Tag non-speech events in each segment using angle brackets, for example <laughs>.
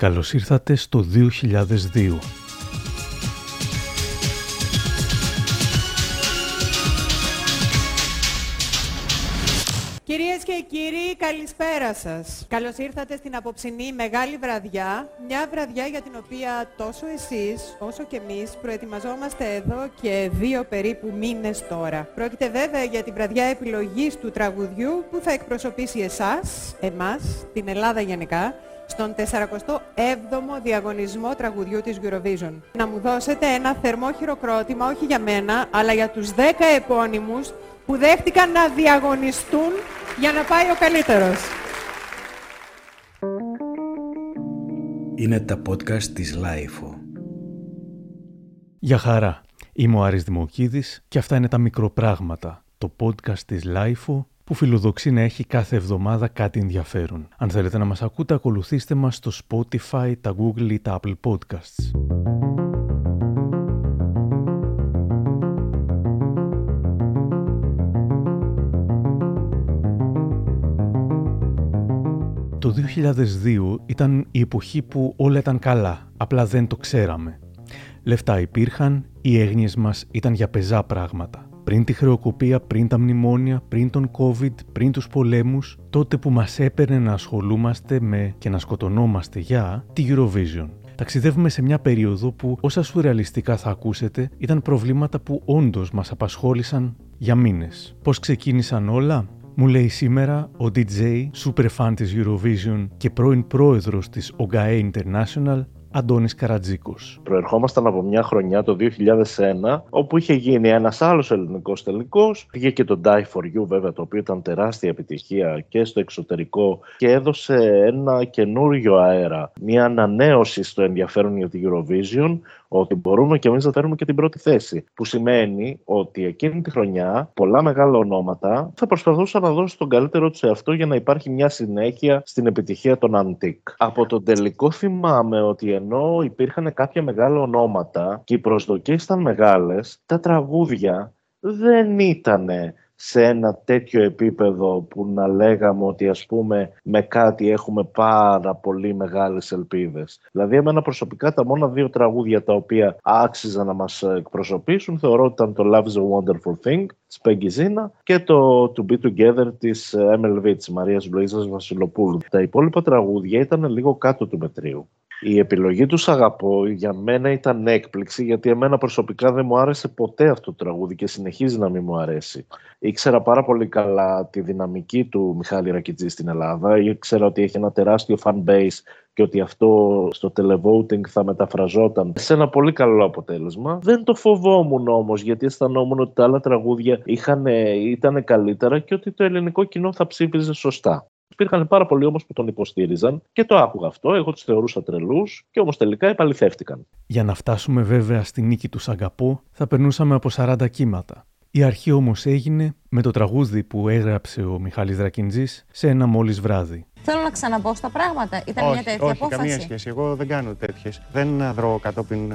Καλώς ήρθατε στο 2002. Κυρίες και κύριοι, καλησπέρα σας. Καλώς ήρθατε στην απόψινή μεγάλη βραδιά, μια βραδιά για την οποία τόσο εσείς όσο και εμείς προετοιμαζόμαστε εδώ και δύο περίπου μήνες τώρα. Πρόκειται βέβαια για την βραδιά επιλογής του τραγουδιού που θα εκπροσωπήσει εσάς, εμάς, την Ελλάδα γενικά, στον 47ο διαγωνισμό τραγουδιού της Eurovision. Να μου δώσετε ένα θερμό χειροκρότημα, όχι για μένα, αλλά για τους 10 επώνυμους που δέχτηκαν να διαγωνιστούν για να πάει ο καλύτερος. Είναι τα podcast της Lifeo. Γεια χαρά. Είμαι ο Άρης Δημοκίδης και αυτά είναι τα μικροπράγματα, το podcast της Lifeo που φιλοδοξεί να έχει κάθε εβδομάδα κάτι ενδιαφέρον. Αν θέλετε να μας ακούτε, ακολουθήστε μας στο Spotify, τα Google ή τα Apple Podcasts. Το 2002 ήταν η εποχή που όλα ήταν καλά, απλά δεν το ξέραμε. Λεφτά υπήρχαν, οι έγνοιες μας ήταν για πεζά πράγματα. Πριν τη χρεοκοπία, πριν τα μνημόνια, πριν τον COVID, πριν τους πολέμους, τότε που μας έπαιρνε να ασχολούμαστε με και να σκοτωνόμαστε για τη Eurovision. Ταξιδεύουμε σε μια περίοδο που όσα σουρεαλιστικά θα ακούσετε ήταν προβλήματα που όντως μας απασχόλησαν για μήνες. Πώς ξεκίνησαν όλα; Μου λέει σήμερα ο DJ, super fan της Eurovision και πρώην πρόεδρος της OGAE International, Αντώνης Καρατζίκος. Προερχόμασταν από μια χρονιά το 2001 όπου είχε γίνει ένας άλλος ελληνικός τελικός. Πήγε και το Die For You βέβαια το οποίο ήταν τεράστια επιτυχία και στο εξωτερικό και έδωσε ένα καινούριο αέρα, μια ανανέωση στο ενδιαφέρον για την Eurovision ότι μπορούμε και εμείς να φέρουμε και την πρώτη θέση. Που σημαίνει ότι εκείνη τη χρονιά πολλά μεγάλα ονόματα θα προσπαθούσαν να δώσουν τον καλύτερο τους εαυτό για να υπάρχει μια συνέχεια στην επιτυχία των Antique. Από τον τελικό θυμάμαι ότι ενώ υπήρχαν κάποια μεγάλα ονόματα και οι προσδοκίες ήταν μεγάλες, τα τραγούδια δεν ήταν σε ένα τέτοιο επίπεδο που να λέγαμε ότι ας πούμε με κάτι έχουμε πάρα πολύ μεγάλες ελπίδες. Δηλαδή εμένα προσωπικά τα μόνα δύο τραγούδια τα οποία άξιζαν να μας εκπροσωπήσουν θεωρώ ότι ήταν το Love is a Wonderful Thing της Peggy Zina και το To Be Together της MLV της Μαρίας Λουίζας Βασιλοπούλου. Τα υπόλοιπα τραγούδια ήταν λίγο κάτω του μετρίου. Η επιλογή τους αγαπώ για μένα ήταν έκπληξη γιατί εμένα προσωπικά δεν μου άρεσε ποτέ αυτό το τραγούδι και συνεχίζει να μην μου αρέσει. Ήξερα πάρα πολύ καλά τη δυναμική του Μιχάλη Ρακιτζή στην Ελλάδα. Ήξερα ότι έχει ένα τεράστιο fan base και ότι αυτό στο televoting θα μεταφραζόταν σε ένα πολύ καλό αποτέλεσμα. Δεν το φοβόμουν όμως, γιατί αισθανόμουν ότι τα άλλα τραγούδια ήταν καλύτερα και ότι το ελληνικό κοινό θα ψήφιζε σωστά. Υπήρχαν πάρα πολλοί όμως που τον υποστήριζαν και το άκουγα αυτό. Εγώ τους θεωρούσα τρελούς και όμως τελικά επαληθεύτηκαν. Για να φτάσουμε βέβαια στη νίκη του Σαγκαπό, θα περνούσαμε από 40 κύματα. Η αρχή όμως έγινε με το τραγούδι που έγραψε ο Μιχάλης Δρακιντζής σε ένα μόλις βράδυ. Θέλω να ξαναμπω στα πράγματα. Ήταν όχι, μια τέτοια όχι, απόφαση. καμία σχέση. Εγώ δεν κάνω τέτοιες. Δεν δρώ κατόπιν ε,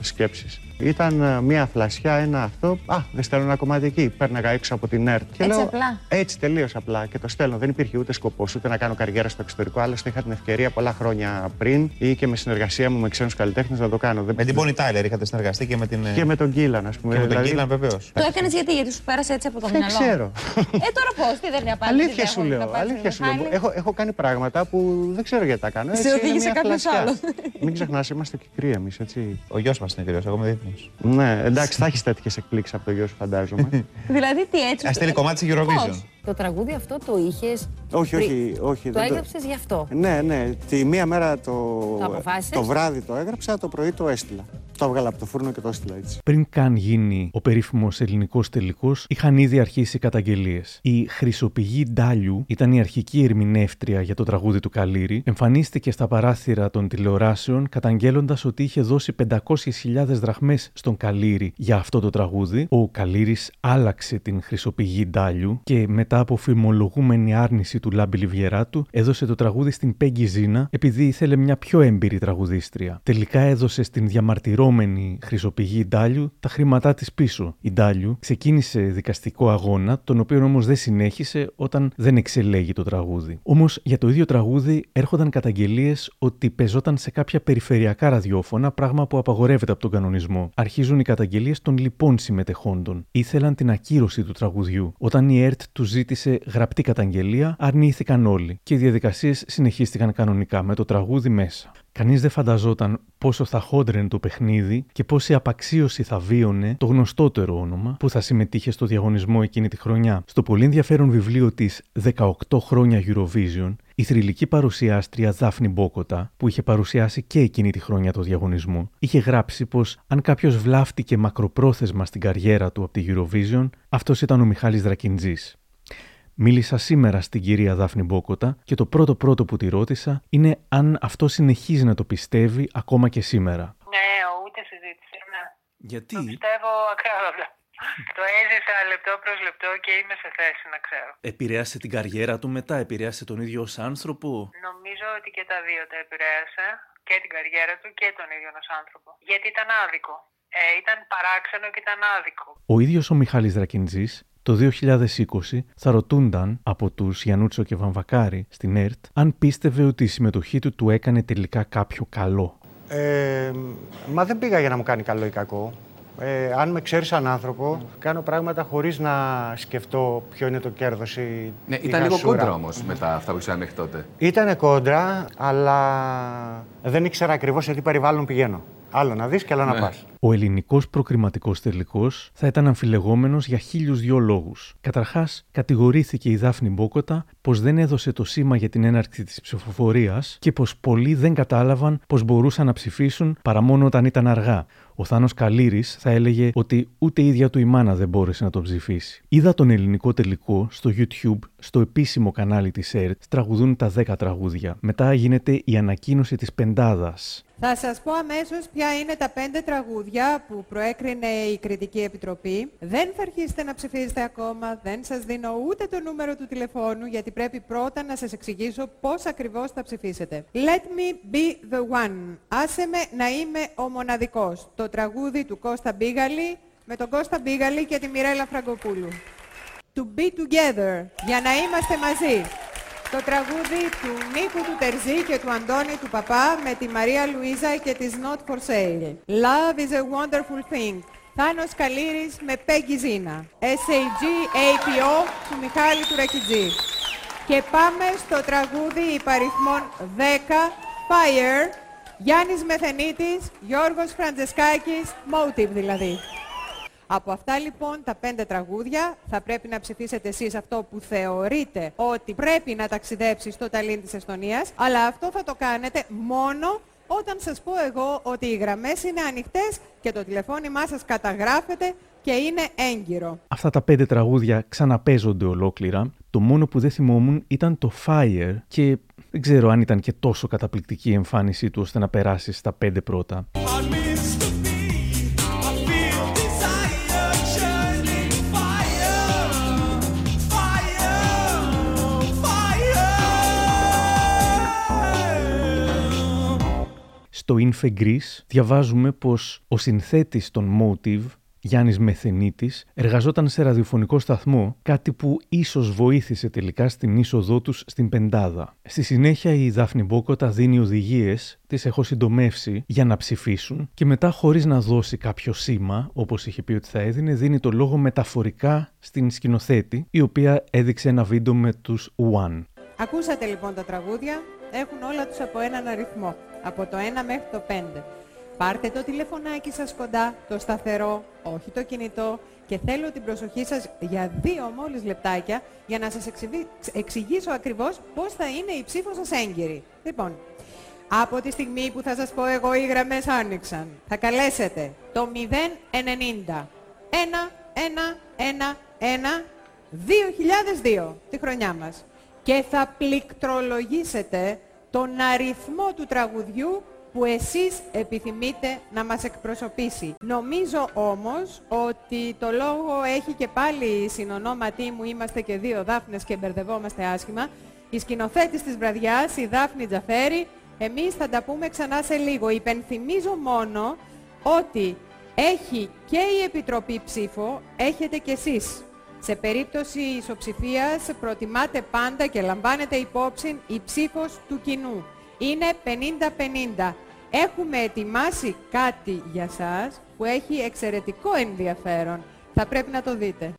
σκέψεις. Ήταν ε, μια φλασιά, ένα αυτό. Α, δεν στέλνω ένα κομμάτι εκεί. Πέρναγα έξω από την ΕΡΤ. Και Έτσι λέω, απλά. Έτσι τελείως απλά. Και το στέλνω. Δεν υπήρχε ούτε σκοπός ούτε να κάνω καριέρα στο εξωτερικό. Άλλωστε είχα την ευκαιρία πολλά χρόνια πριν ή και με συνεργασία μου με ξένους καλλιτέχνες να το κάνω. Δεν- Με την Bonnie Tyler είχατε συνεργαστεί και με την. Και με τον Κίλαν, ας πούμε. και με τον δηλαδή- Κίλαν, βεβαίως. Το έκανες γιατί, γιατί σου πέρασε έτσι από το Δεν μυαλό; ξέρω. Ε, τώρα πώς, τι δεν είναι απάντηση. Αλήθεια σου λέω. Αλήθεια σου λέω. Έχω, έχω κάνει πράγματα που δεν ξέρω γιατί τα κάνω. Σε Έτσι, είναι οδήγησε μια κάποιος φλασιά. άλλος. Μην ξεχνάς, είμαστε κυκροί εμείς, έτσι. Ο γιος μας είναι κρυό, εγώ είμαι δίδυμο. Ναι, εντάξει, θα έχεις τέτοιες εκπλήξεις από το γιο σου, φαντάζομαι. <laughs> Δηλαδή τι έτσι. Α στείλει κομμάτι της Eurovision. Πώς; Το τραγούδι αυτό το είχες. όχι, όχι, όχι. Το δεν έγραψες γι' αυτό; Ναι, ναι. Τη μία μέρα το, Το αποφάσισες; το βράδυ το έγραψα, το πρωί το έστειλα. Το έβγαλα από το φούρνο και το έστειλα έτσι. Πριν καν γίνει ο περίφημος ελληνικός τελικός, είχαν ήδη αρχίσει οι καταγγελίες. Η Χρυσοπηγή Ντάλιου ήταν η αρχική ερμηνεύτρια για το τραγούδι του Καλύρη. Εμφανίστηκε στα παράθυρα των τηλεοράσεων καταγγέλλοντας ότι είχε δώσει 500.000 δραχμές στον Καλύρη για αυτό το τραγούδι. Ο Καλύρης άλλαξε την Χρυσοπηγή Ντάλιου και μετά από φημολογούμενη άρνηση του Λάμπη Λιβιεράτου έδωσε το τραγούδι στην Πέγγι Ζήνα επειδή ήθελε μια πιο έμπειρη τραγουδίστρια. Τελικά έδωσε στην διαμαρτυρόμενη λεγόμενη χρυσοπηγή Ντάλιου τα χρήματά της πίσω. Η Ντάλιου ξεκίνησε δικαστικό αγώνα, τον οποίο όμως δεν συνέχισε όταν δεν εξελέγει το τραγούδι. Όμως για το ίδιο τραγούδι έρχονταν καταγγελίες ότι πεζόταν σε κάποια περιφερειακά ραδιόφωνα, πράγμα που απαγορεύεται από τον κανονισμό. Αρχίζουν οι καταγγελίες των λοιπών συμμετεχόντων. Ήθελαν την ακύρωση του τραγουδιού. Όταν η ΕΡΤ του ζήτησε γραπτή καταγγελία, αρνήθηκαν όλοι και οι διαδικασίες συνεχίστηκαν κανονικά με το τραγούδι μέσα. Κανείς δεν φανταζόταν πόσο θα χόντρεν το παιχνίδι και πόση απαξίωση θα βίωνε το γνωστότερο όνομα που θα συμμετείχε στο διαγωνισμό εκείνη τη χρονιά. Στο πολύ ενδιαφέρον βιβλίο της 18 χρόνια Eurovision, η θρηλυκή παρουσιάστρια Δάφνη Μπόκοτα, που είχε παρουσιάσει και εκείνη τη χρονιά το διαγωνισμό, είχε γράψει πως αν κάποιος βλάφτηκε μακροπρόθεσμα στην καριέρα του από τη Eurovision, αυτός ήταν ο Μιχάλης Δρακιντζής. Μίλησα σήμερα στην κυρία Δάφνη Μπόκοτα και το πρώτο πρώτο που τη ρώτησα είναι αν αυτό συνεχίζει να το πιστεύει ακόμα και σήμερα. Ναι, ούτε συζήτηση, ναι. Γιατί; Το πιστεύω ακράδαντα. το έζησα λεπτό προς λεπτό και είμαι σε θέση να ξέρω. Επηρέασε την καριέρα του μετά, επηρέασε τον ίδιο ως άνθρωπο; Νομίζω ότι και τα δύο τα επηρέασε. Και την καριέρα του και τον ίδιο ως άνθρωπο. Γιατί ήταν άδικο. Ε, ήταν παράξενο και ήταν άδικο. Ο ίδιος ο Μιχάλης Δρακιντζής το 2020 θα ρωτούνταν από τους Γιανούτσο και Βαμβακάρη στην ΕΡΤ αν πίστευε ότι η συμμετοχή του του έκανε τελικά κάποιο καλό. Ε, μα δεν πήγα για να μου κάνει καλό ή κακό. Ε, αν με ξέρεις σαν άνθρωπο, κάνω πράγματα χωρίς να σκεφτώ ποιο είναι το κέρδος ή Ναι, η ήταν λίγο γασούρα. κόντρα όμως με τα αυτά που ξέραμε μέχρι τότε. Ήτανε κόντρα, αλλά δεν ήξερα ακριβώς σε τι περιβάλλον πηγαίνω. Άλλο να δεις και άλλο να Ναι. πας. Ο ελληνικός προκριματικός τελικός θα ήταν αμφιλεγόμενος για χίλιους δυο λόγους. Καταρχάς, κατηγορήθηκε η Δάφνη Μπόκοτα πως δεν έδωσε το σήμα για την έναρξη της ψηφοφορίας και πως πολλοί δεν κατάλαβαν πως μπορούσαν να ψηφίσουν παρά μόνο όταν ήταν αργά. Ο Θάνος Καλήρη θα έλεγε ότι ούτε η ίδια του η μάνα δεν μπόρεσε να τον ψηφίσει. Είδα τον ελληνικό τελικό στο YouTube, στο επίσημο κανάλι της ΕΡΤ, τραγουδούν τα 10 τραγούδια. Μετά γίνεται η ανακοίνωση της πεντάδας. Θα σας πω αμέσως ποια είναι τα πέντε τραγούδια που προέκρινε η Κριτική Επιτροπή. Δεν θα αρχίσετε να ψηφίζετε ακόμα, δεν σας δίνω ούτε το νούμερο του τηλεφώνου, γιατί πρέπει πρώτα να σας εξηγήσω πώς ακριβώς θα ψηφίσετε. Let me be the one. Άσε με να είμαι ο μοναδικός. Το τραγούδι του Κώστα Μπίγαλη με τον Κώστα Μπίγαλη και τη Μιρέλα Φραγκοπούλου. To be together, για να είμαστε μαζί. Το τραγούδι του Νίκου του Τερζή και του Αντώνη του Παπά με τη Μαρία Λουίζα και της Not for Sale. Love is a wonderful thing. Θάνος Καλήρης με Peggy Zina. SAG APO του Μιχάλη του Ρακιτζή. Και πάμε στο τραγούδι υπαριθμών 10, Fire, Γιάννης Μεθενίτης, Γιώργος Φραντζεσκάκης, Motive δηλαδή. Από αυτά λοιπόν τα πέντε τραγούδια θα πρέπει να ψηφίσετε εσείς αυτό που θεωρείτε ότι πρέπει να ταξιδέψει στο Ταλίν της Εστονίας, αλλά αυτό θα το κάνετε μόνο όταν σας πω εγώ ότι οι γραμμές είναι ανοιχτές και το τηλεφώνημά σας καταγράφεται και είναι έγκυρο. Αυτά τα πέντε τραγούδια ξαναπέζονται ολόκληρα. Το μόνο που δεν θυμόμουν ήταν το Fire και δεν ξέρω αν ήταν και τόσο καταπληκτική η εμφάνισή του ώστε να περάσεις στα πέντε πρώτα. Στο Infe Greece διαβάζουμε πως ο συνθέτης των Motive, Γιάννης Μεθενίτης, εργαζόταν σε ραδιοφωνικό σταθμό, κάτι που ίσως βοήθησε τελικά στην είσοδό τους στην πεντάδα. Στη συνέχεια η Δάφνη Μπόκοτα δίνει οδηγίες, τις έχω συντομεύσει, για να ψηφίσουν και μετά χωρίς να δώσει κάποιο σήμα, όπως είχε πει ότι θα έδινε, δίνει το λόγο μεταφορικά στην σκηνοθέτη, η οποία έδειξε ένα βίντεο με τους One. Ακούσατε λοιπόν τα τραγούδια, έχουν όλα τους από έναν αριθμό, από το 1 μέχρι το 5. Πάρτε το τηλεφωνάκι σας κοντά, το σταθερό, όχι το κινητό και θέλω την προσοχή σας για δύο μόλις λεπτάκια για να σας εξηγη- εξηγήσω ακριβώς πώς θα είναι η ψήφος σας έγκυρη. Λοιπόν, από τη στιγμή που θα σας πω εγώ οι γραμμές άνοιξαν, θα καλέσετε το 090 1 1 1 1 2002, τη χρονιά μας. Και θα πληκτρολογήσετε τον αριθμό του τραγουδιού που εσείς επιθυμείτε να μας εκπροσωπήσει. Νομίζω όμως ότι το λόγο έχει και πάλι η συνονόματή μου, είμαστε και δύο Δάφνες και μπερδευόμαστε άσχημα. Η σκηνοθέτης της βραδιάς, η Δάφνη Τζαφέρη, εμείς θα τα πούμε ξανά σε λίγο. Υπενθυμίζω μόνο ότι έχει και η Επιτροπή ψήφο, έχετε και εσείς. Σε περίπτωση ισοψηφίας προτιμάτε πάντα και λαμβάνετε υπόψη η ψήφος του κοινού. Είναι 50-50. Έχουμε ετοιμάσει κάτι για σας που έχει εξαιρετικό ενδιαφέρον. Θα πρέπει να το δείτε.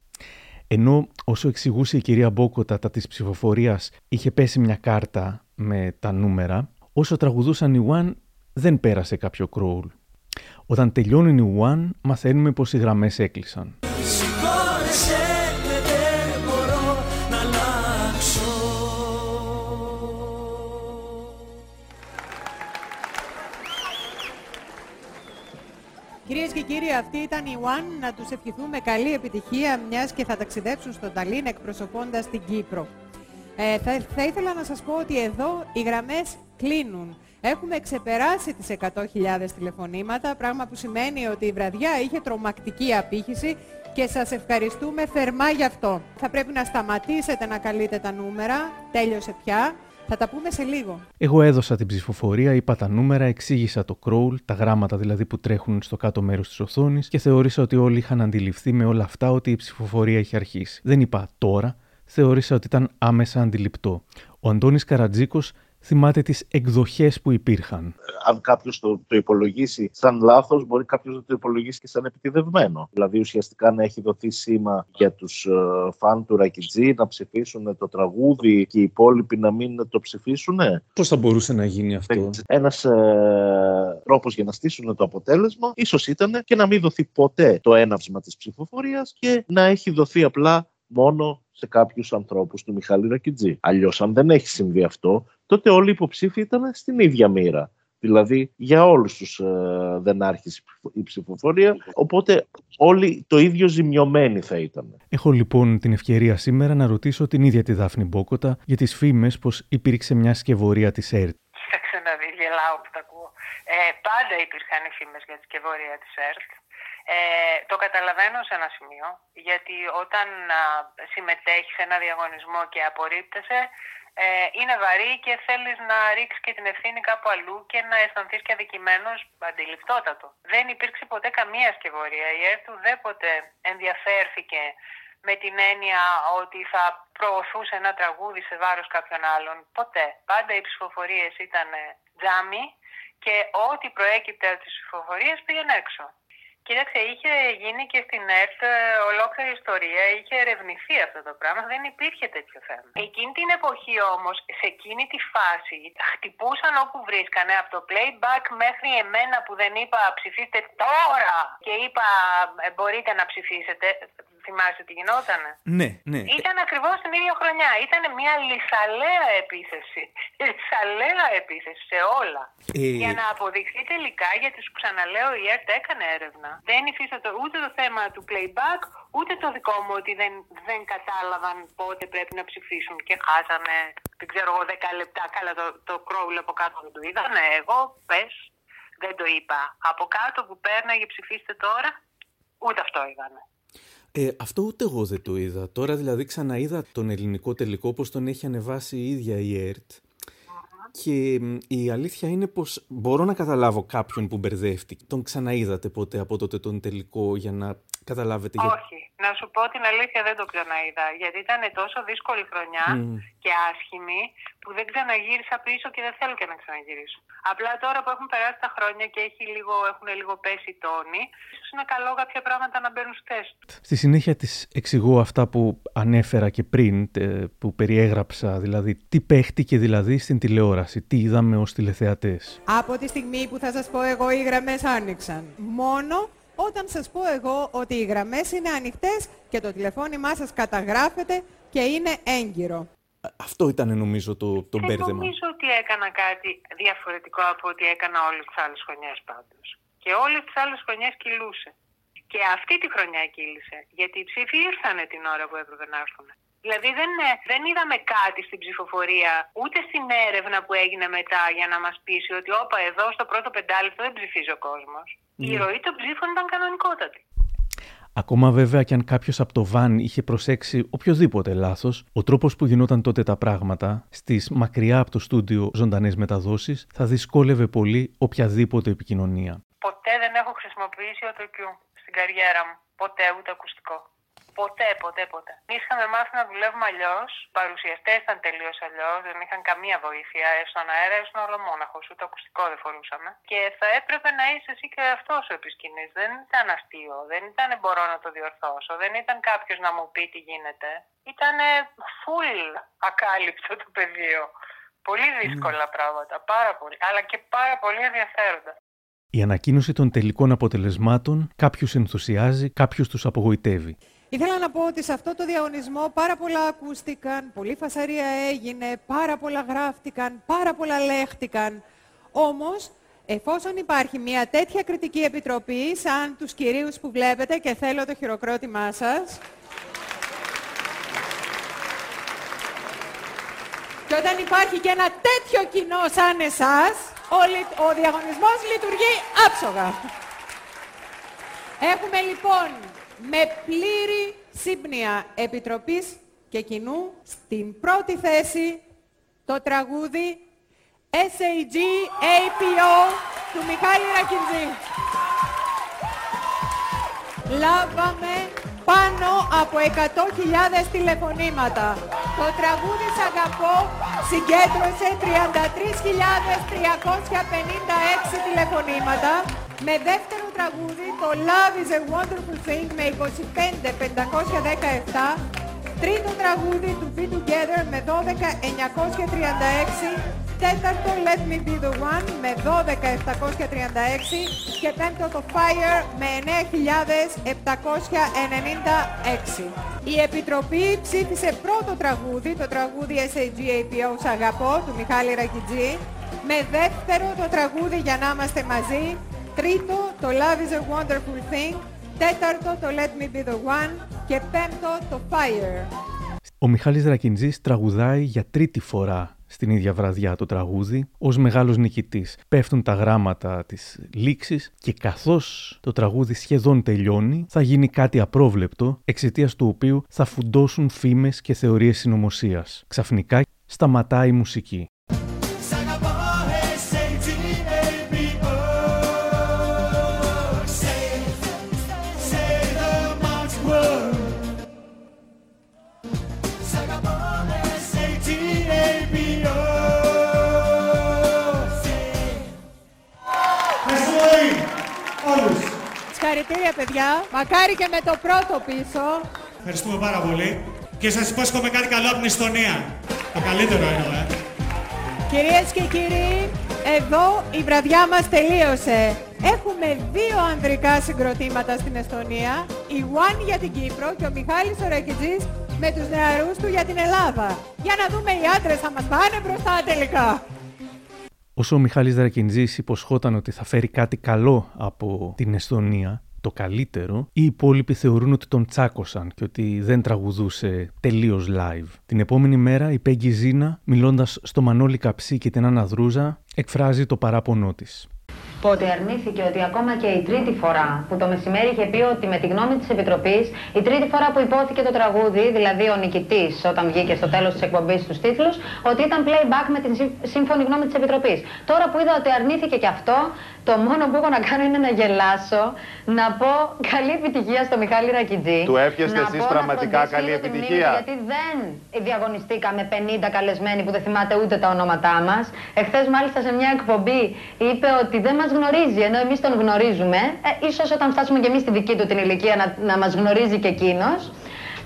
Ενώ όσο εξηγούσε η κυρία Μπόκοτα τα της ψηφοφορίας είχε πέσει μια κάρτα με τα νούμερα, όσο τραγουδούσαν οι One δεν πέρασε κάποιο κρόουλ. Όταν τελειώνουν οι One μαθαίνουμε πως οι γραμμές έκλεισαν. Κυρίες και κύριοι, αυτή ήταν η One. Να τους ευχηθούμε καλή επιτυχία, μιας και θα ταξιδέψουν στον Ταλίν εκπροσωπώντας την Κύπρο. Ε, θα, θα ήθελα να σας πω ότι εδώ οι γραμμές κλείνουν. Έχουμε ξεπεράσει τις 100.000 τηλεφωνήματα, πράγμα που σημαίνει ότι η βραδιά είχε τρομακτική απήχηση και σας ευχαριστούμε θερμά γι' αυτό. Θα πρέπει να σταματήσετε να καλείτε τα νούμερα, τέλειωσε πια. Θα τα πούμε σε λίγο. Εγώ έδωσα την ψηφοφορία, είπα τα νούμερα, εξήγησα το crawl, τα γράμματα δηλαδή που τρέχουν στο κάτω μέρος της οθόνης και θεώρησα ότι όλοι είχαν αντιληφθεί με όλα αυτά ότι η ψηφοφορία είχε αρχίσει. Δεν είπα τώρα, θεώρησα ότι ήταν άμεσα αντιληπτό. Ο Αντώνης Καρατζίκος θυμάται τις εκδοχές που υπήρχαν. Αν κάποιος το, το υπολογίσει σαν λάθος, μπορεί κάποιος να το υπολογίσει και σαν επιτιδευμένο. Δηλαδή, ουσιαστικά να έχει δοθεί σήμα για τους uh, φαν του Ρακιτζή να ψηφίσουν το τραγούδι και οι υπόλοιποι να μην το ψηφίσουν. Πώς θα μπορούσε να γίνει αυτό; Ένας uh, τρόπος για να στήσουν το αποτέλεσμα ίσως ήταν και να μην δοθεί ποτέ το έναυσμα της ψηφοφορίας και να έχει δοθεί απλά μόνο σε κάποιους ανθρώπους του Μιχάλη Ρακιτζή. Αλλιώς αν δεν έχει συμβεί αυτό, τότε όλοι οι υποψήφοι ήταν στην ίδια μοίρα. Δηλαδή για όλους τους ε, δεν άρχισε η ψηφοφορία, οπότε όλοι το ίδιο ζημιωμένοι θα ήταν. Έχω λοιπόν την ευκαιρία σήμερα να ρωτήσω την ίδια τη Δάφνη Μπόκοτα για τις φήμες πως υπήρξε μια σκευωρία της ΕΡΤ. Κοίταξε να δει, γελάω που τα ακούω. Ε, πάντα υπήρχαν οι φήμες για τη σκευωρία της ΕΡΤ. Ε, το καταλαβαίνω σε ένα σημείο, γιατί όταν α, συμμετέχεις σε ένα διαγωνισμό και απορρίπτεσαι, ε, είναι βαρύ και θέλεις να ρίξεις και την ευθύνη κάπου αλλού και να αισθανθείς και αδικημένος αντιληπτότατο. Δεν υπήρξε ποτέ καμία σκευωρία. Η ΕΡΤ ουδέποτε ενδιαφέρθηκε με την έννοια ότι θα προωθούσε ένα τραγούδι σε βάρος κάποιων άλλων. Ποτέ. Πάντα οι ψηφοφορίες ήταν τζάμι και ό,τι προέκυπτε από τις ψηφοφορίες πήγαινε έξω. Κοίταξε, είχε γίνει και στην ΕΡΤ ε, ολόκληρη ιστορία, είχε ερευνηθεί αυτό το πράγμα, δεν υπήρχε τέτοιο θέμα. Εκείνη την εποχή όμως, σε εκείνη τη φάση, χτυπούσαν όπου βρίσκανε, από το playback μέχρι εμένα που δεν είπα ψηφίστε τώρα και είπα «Ε, μπορείτε να ψηφίσετε. Θυμάσαι τι γινότανε; Ναι, ναι. Ήταν ακριβώς την ίδια χρονιά. Ήταν μια λυσαλέα επίθεση. <laughs> Λυσαλέα επίθεση σε όλα. Ε, Για να αποδειχθεί τελικά, γιατί σου ξαναλέω, η ΕΡΤ έκανε έρευνα. Δεν υφίσταται ούτε το θέμα του playback, ούτε το δικό μου ότι δεν, δεν κατάλαβαν πότε πρέπει να ψηφίσουν και χάσανε, δεν ξέρω εγώ, 10 λεπτά. Καλά, το, το crawl από κάτω δεν το είδανε. Εγώ, πες, δεν το είπα. Από κάτω που πέρναγε ψηφίστε τώρα, ούτε αυτό είδανε. Ε, αυτό ούτε εγώ δεν το είδα. Τώρα δηλαδή ξαναείδα τον ελληνικό τελικό όπως τον έχει ανεβάσει η ίδια η ΕΡΤ. Και μ, η αλήθεια είναι πως μπορώ να καταλάβω κάποιον που μπερδεύτηκε. Τον ξαναείδατε ποτέ από τότε τον τελικό για να καταλάβετε για... Όχι. Να σου πω την αλήθεια δεν το ξαναείδα. Γιατί ήταν τόσο δύσκολη χρονιά Μμ. και άσχημη που δεν ξαναγύρισα πίσω και δεν θέλω και να ξαναγυρίσω. Απλά τώρα που έχουν περάσει τα χρόνια και έχει λίγο, έχουν λίγο πέσει οι τόνοι, ίσως είναι καλό κάποια πράγματα να μπαίνουν στη θέση του. Στη συνέχεια της εξηγώ αυτά που ανέφερα και πριν, τε- που περιέγραψα, δηλαδή τι παίχτηκε δηλαδή στην τηλεόραση, τι είδαμε ως τηλεθεατές. Από τη στιγμή που θα σας πω εγώ οι γραμμές άνοιξαν. Μόνο όταν σας πω εγώ ότι οι γραμμές είναι ανοιχτές και το τηλεφώνημά σας καταγράφεται και είναι έγκυρο. Αυτό ήταν νομίζω το, το Δεν μπέρδεμα. νομίζω ότι έκανα κάτι διαφορετικό από ό,τι έκανα όλες τις άλλες χρονιές πάντως. Και όλες τις άλλες χρονιές κυλούσε. Και αυτή τη χρονιά κύλησε. Γιατί οι ψήφοι ήρθανε την ώρα που έπρεπε να έρθουν. Δηλαδή δεν, ε, δεν είδαμε κάτι στην ψηφοφορία, ούτε στην έρευνα που έγινε μετά για να μας πείσει ότι όπα εδώ στο πρώτο πεντάλεπτο δεν ψηφίζει ο κόσμος. Η Ναι. ροή των ψήφων ήταν κανονικότατη. Ακόμα βέβαια και αν κάποιος από το βαν είχε προσέξει οποιοδήποτε λάθος, ο τρόπος που γινόταν τότε τα πράγματα, στις μακριά από το στούντιο ζωντανές μεταδόσεις, θα δυσκόλευε πολύ οποιαδήποτε επικοινωνία. Ποτέ δεν δεν έχω χρησιμοποιήσει οτοκιού στην καριέρα μου. Ποτέ ούτε ακουστικό. Ποτέ, ποτέ, ποτέ. Εμεί είχαμε μάθει να δουλεύουμε αλλιώς. Οι παρουσιαστές ήταν τελείως αλλιώς. Δεν είχαν καμία βοήθεια. Ε, Στον αέρα ήσουν όλο μόναχο. Ούτε ακουστικό δεν φορούσαμε. Και θα έπρεπε να είσαι εσύ και αυτός ο επισκηνής. Δεν ήταν αστείο. Δεν ήταν μπορώ να το διορθώσω. Δεν ήταν κάποιος να μου πει τι γίνεται. Ήταν full ακάλυπτο το πεδίο. Πολύ δύσκολα πράγματα. Πάρα πολύ. Αλλά και πάρα πολύ ενδιαφέροντα. Η ανακοίνωση των τελικών αποτελεσμάτων κάποιου ενθουσιάζει, κάποιου τους απογοητεύει. Ήθελα να πω ότι σε αυτό το διαγωνισμό πάρα πολλά ακούστηκαν, πολλή φασαρία έγινε, πάρα πολλά γράφτηκαν, πάρα πολλά λέχτηκαν. Όμως, εφόσον υπάρχει μια τέτοια κριτική επιτροπή, σαν τους κυρίους που βλέπετε και θέλω το χειροκρότημά σας, και όταν υπάρχει και ένα τέτοιο κοινό σαν εσάς, ο, λει- ο διαγωνισμός λειτουργεί άψογα. Έχουμε λοιπόν με πλήρη σύμπνοια επιτροπής και κοινού στην πρώτη θέση το τραγούδι SAG APO του Μιχάλη Ρακιντζή. Λάβαμε πάνω από 100.000 τηλεφωνήματα. Το τραγούδι «Σ' αγαπώ» συγκέντρωσε 33.356 τηλεφωνήματα. Με δεύτερο τραγούδι το «Love is a Wonderful Thing» με 25.517. Τρίτο τραγούδι του Be Together με 12.936. Τέταρτο Let Me Be The One με 12.736 και πέμπτο το Fire με 9.796. Η Επιτροπή ψήφισε πρώτο τραγούδι, το τραγούδι SAGAPO Σ' αγαπώ του Μιχάλη Ρακιτζή, με δεύτερο το τραγούδι Για να είμαστε μαζί, τρίτο το Love is a Wonderful Thing, τέταρτο το Let Me Be The One και πέμπτο το Fire. Ο Μιχάλης Ρακιντζής τραγουδάει για τρίτη φορά στην ίδια βραδιά το τραγούδι. Ως μεγάλος νικητής πέφτουν τα γράμματα της λήξης και καθώς το τραγούδι σχεδόν τελειώνει θα γίνει κάτι απρόβλεπτο εξαιτίας του οποίου θα φουντώσουν φήμες και θεωρίες συνωμοσίας. Ξαφνικά σταματάει η μουσική. Συγχαρητήρια παιδιά, μακάρι και με το πρώτο πίσω. Ευχαριστούμε πάρα πολύ. Και σας υπόσχομαι κάτι καλό από την Εστονία. Το καλύτερο εννοώ, ε. Κυρίες και κύριοι, εδώ η βραδιά μας τελείωσε. Έχουμε δύο ανδρικά συγκροτήματα στην Εστονία, η One για την Κύπρο και ο Μιχάλης Ορακιτζής με τους νεαρούς του για την Ελλάδα. Για να δούμε οι άντρες θα μας πάνε μπροστά τελικά. Όσο ο Μιχάλης Δρακιντζής υποσχόταν ότι θα φέρει κάτι καλό από την Εσθονία, το καλύτερο, οι υπόλοιποι θεωρούν ότι τον τσάκωσαν και ότι δεν τραγουδούσε τελείως live. Την επόμενη μέρα η Πέγγι Ζήνα, μιλώντας στο Μανώλη Καψί και την Άννα Δρούζα, εκφράζει το παράπονό της. Πότε αρνήθηκε ότι ακόμα και η τρίτη φορά που το μεσημέρι είχε πει ότι με τη γνώμη της Επιτροπής, η τρίτη φορά που υπόθηκε το τραγούδι, δηλαδή ο νικητής όταν βγήκε στο τέλος της εκπομπής του τίτλους, ότι ήταν playback με την σύμ- σύμφωνη γνώμη της Επιτροπής. Τώρα που είδα ότι αρνήθηκε και αυτό, το μόνο που έχω να κάνω είναι να γελάσω, να πω καλή επιτυχία στο Μιχάλη Ρακιτζή. Του εύχεστε να εσείς πω να πραγματικά φροντίσει καλή λίγο τη μνήμη επιτυχία. του, Γιατί δεν διαγωνιστήκαμε 50 καλεσμένοι που δεν θυμάται ούτε τα ονόματά μας. Εχθές, μάλιστα, σε μια εκπομπή είπε ότι δεν μας γνωρίζει, ενώ εμείς τον γνωρίζουμε. Ε, ίσως όταν φτάσουμε και εμείς στη δική του την ηλικία να, να μας γνωρίζει και εκείνος.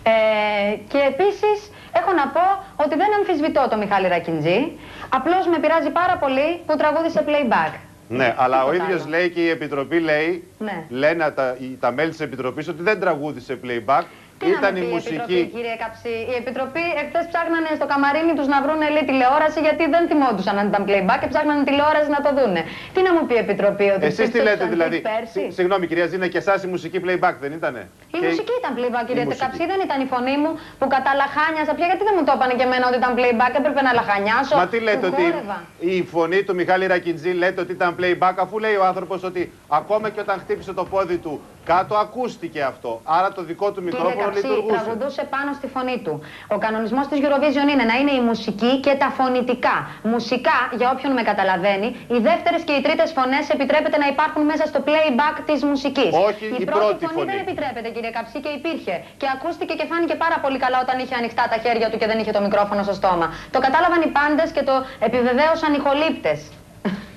Ε, και επίσης έχω να πω ότι δεν αμφισβητώ τον Μιχάλη Ρακιντζή. Απλώς με πειράζει πάρα πολύ που τραγούδισε playback. Ναι, αλλά ο Τίποτα ίδιος άλλο. λέει και η Επιτροπή λέει, Ναι. λένε τα, οι- τα μέλη της Επιτροπής ότι δεν τραγούδισε playback. Τι ήταν να η μου πει η μουσική. Επιτροπή, κύριε Καψί. Η Επιτροπή εχθές ψάχνανε στο καμαρίνι τους να βρουν λέει τηλεόραση γιατί δεν θυμόντουσαν αν ήταν playback και ψάχνανε τηλεόραση να το δούνε. Τι να μου πει η Επιτροπή, ότι Εσείς τι ψήφισαν λέτε τρεις δηλαδή. Πέρσι; Συ- Συγγνώμη κυρία Ζήνα, και εσάς η μουσική playback δεν ήτανε; Η Και μουσική ήταν playback, κύριε η μουσική. Καψί, δεν ήταν η φωνή μου που καταλαχάνιασα πια. Γιατί δεν μου το είπανε και εμένα ότι ήταν playback, έπρεπε να λαχανιάσω. Μα τι λέτε που ότι χόρευα. η φωνή του Μιχάλη Ρακιντζή λέτε ότι ήταν playback αφού λέει ο άνθρωπος ότι ακόμα και όταν χτύπησε το πόδι του Κάτω ακούστηκε αυτό. Άρα το δικό του Κύριε μικρόφωνο Καψί, λειτουργούσε. τραγουδούσε πάνω στη φωνή του. Ο κανονισμός της Eurovision είναι να είναι η μουσική και τα φωνητικά. Μουσικά, για όποιον με καταλαβαίνει, οι δεύτερες και οι τρίτες φωνές επιτρέπεται να υπάρχουν μέσα στο playback της μουσικής. Όχι η, η πρώτη, πρώτη φωνή, φωνή. δεν επιτρέπεται, κύριε Καψί, και υπήρχε. Και ακούστηκε και φάνηκε πάρα πολύ καλά όταν είχε ανοιχτά τα χέρια του και δεν είχε το μικρόφωνο στο στόμα. Το κατάλαβαν οι πάντες και το επιβεβαίωσαν οι χολύπτες.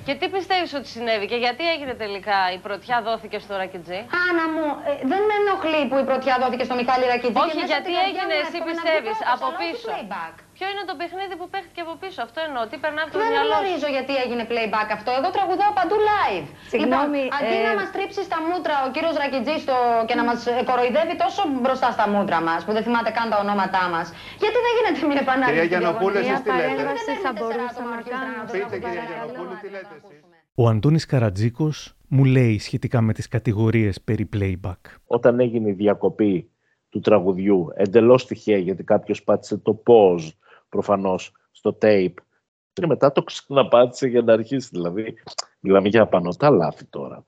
Και τι πιστεύεις ότι συνέβη και γιατί έγινε τελικά η πρωτιά δόθηκε στο Ρακιτζή; Άννα μου, ε, δεν με ενοχλεί που η πρωτιά δόθηκε στο Μιχάλη Ρακιτζή. Όχι, και μέσα γιατί στην καρδιά έγινε, μου εσύ εύκολα να πιστεύεις, βγει από αλλά όχι πίσω. playback. Ποιο είναι το παιχνίδι που παίχτηκε από πίσω, αυτό εννοώ. Τι περνάει από το Δεν μυαλό σου. γνωρίζω γιατί έγινε playback αυτό. Εγώ τραγουδάω παντού live. Συγγνώμη, λοιπόν, αντί ε, να μας τρίψει στα μούτρα ο κύριος Ρακιτζή και να μας κοροϊδεύει τόσο μπροστά στα μούτρα μας, που δεν θυμάται καν τα ονόματά μας, γιατί δεν γίνεται μια επανάληψη. Κυρία Γιαννοπούλου, εσείς τι λέτε; παρέμβαση θα μπορούσα να κάνω. Πείτε κυρία Γιαννοπούλου, τι λέτε εσείς; Ο Αντώνης Καρατζίκος μου λέει σχετικά με τις κατηγορίες περί playback. Όταν έγινε η διακοπή του τραγουδιού, εντελώς τυχαία γιατί κάποιος πάτησε το pause προφανώς στο tape και μετά το ξαναπάτησε για να αρχίσει. Δηλαδή, μιλάμε για απανοτά λάθη τώρα.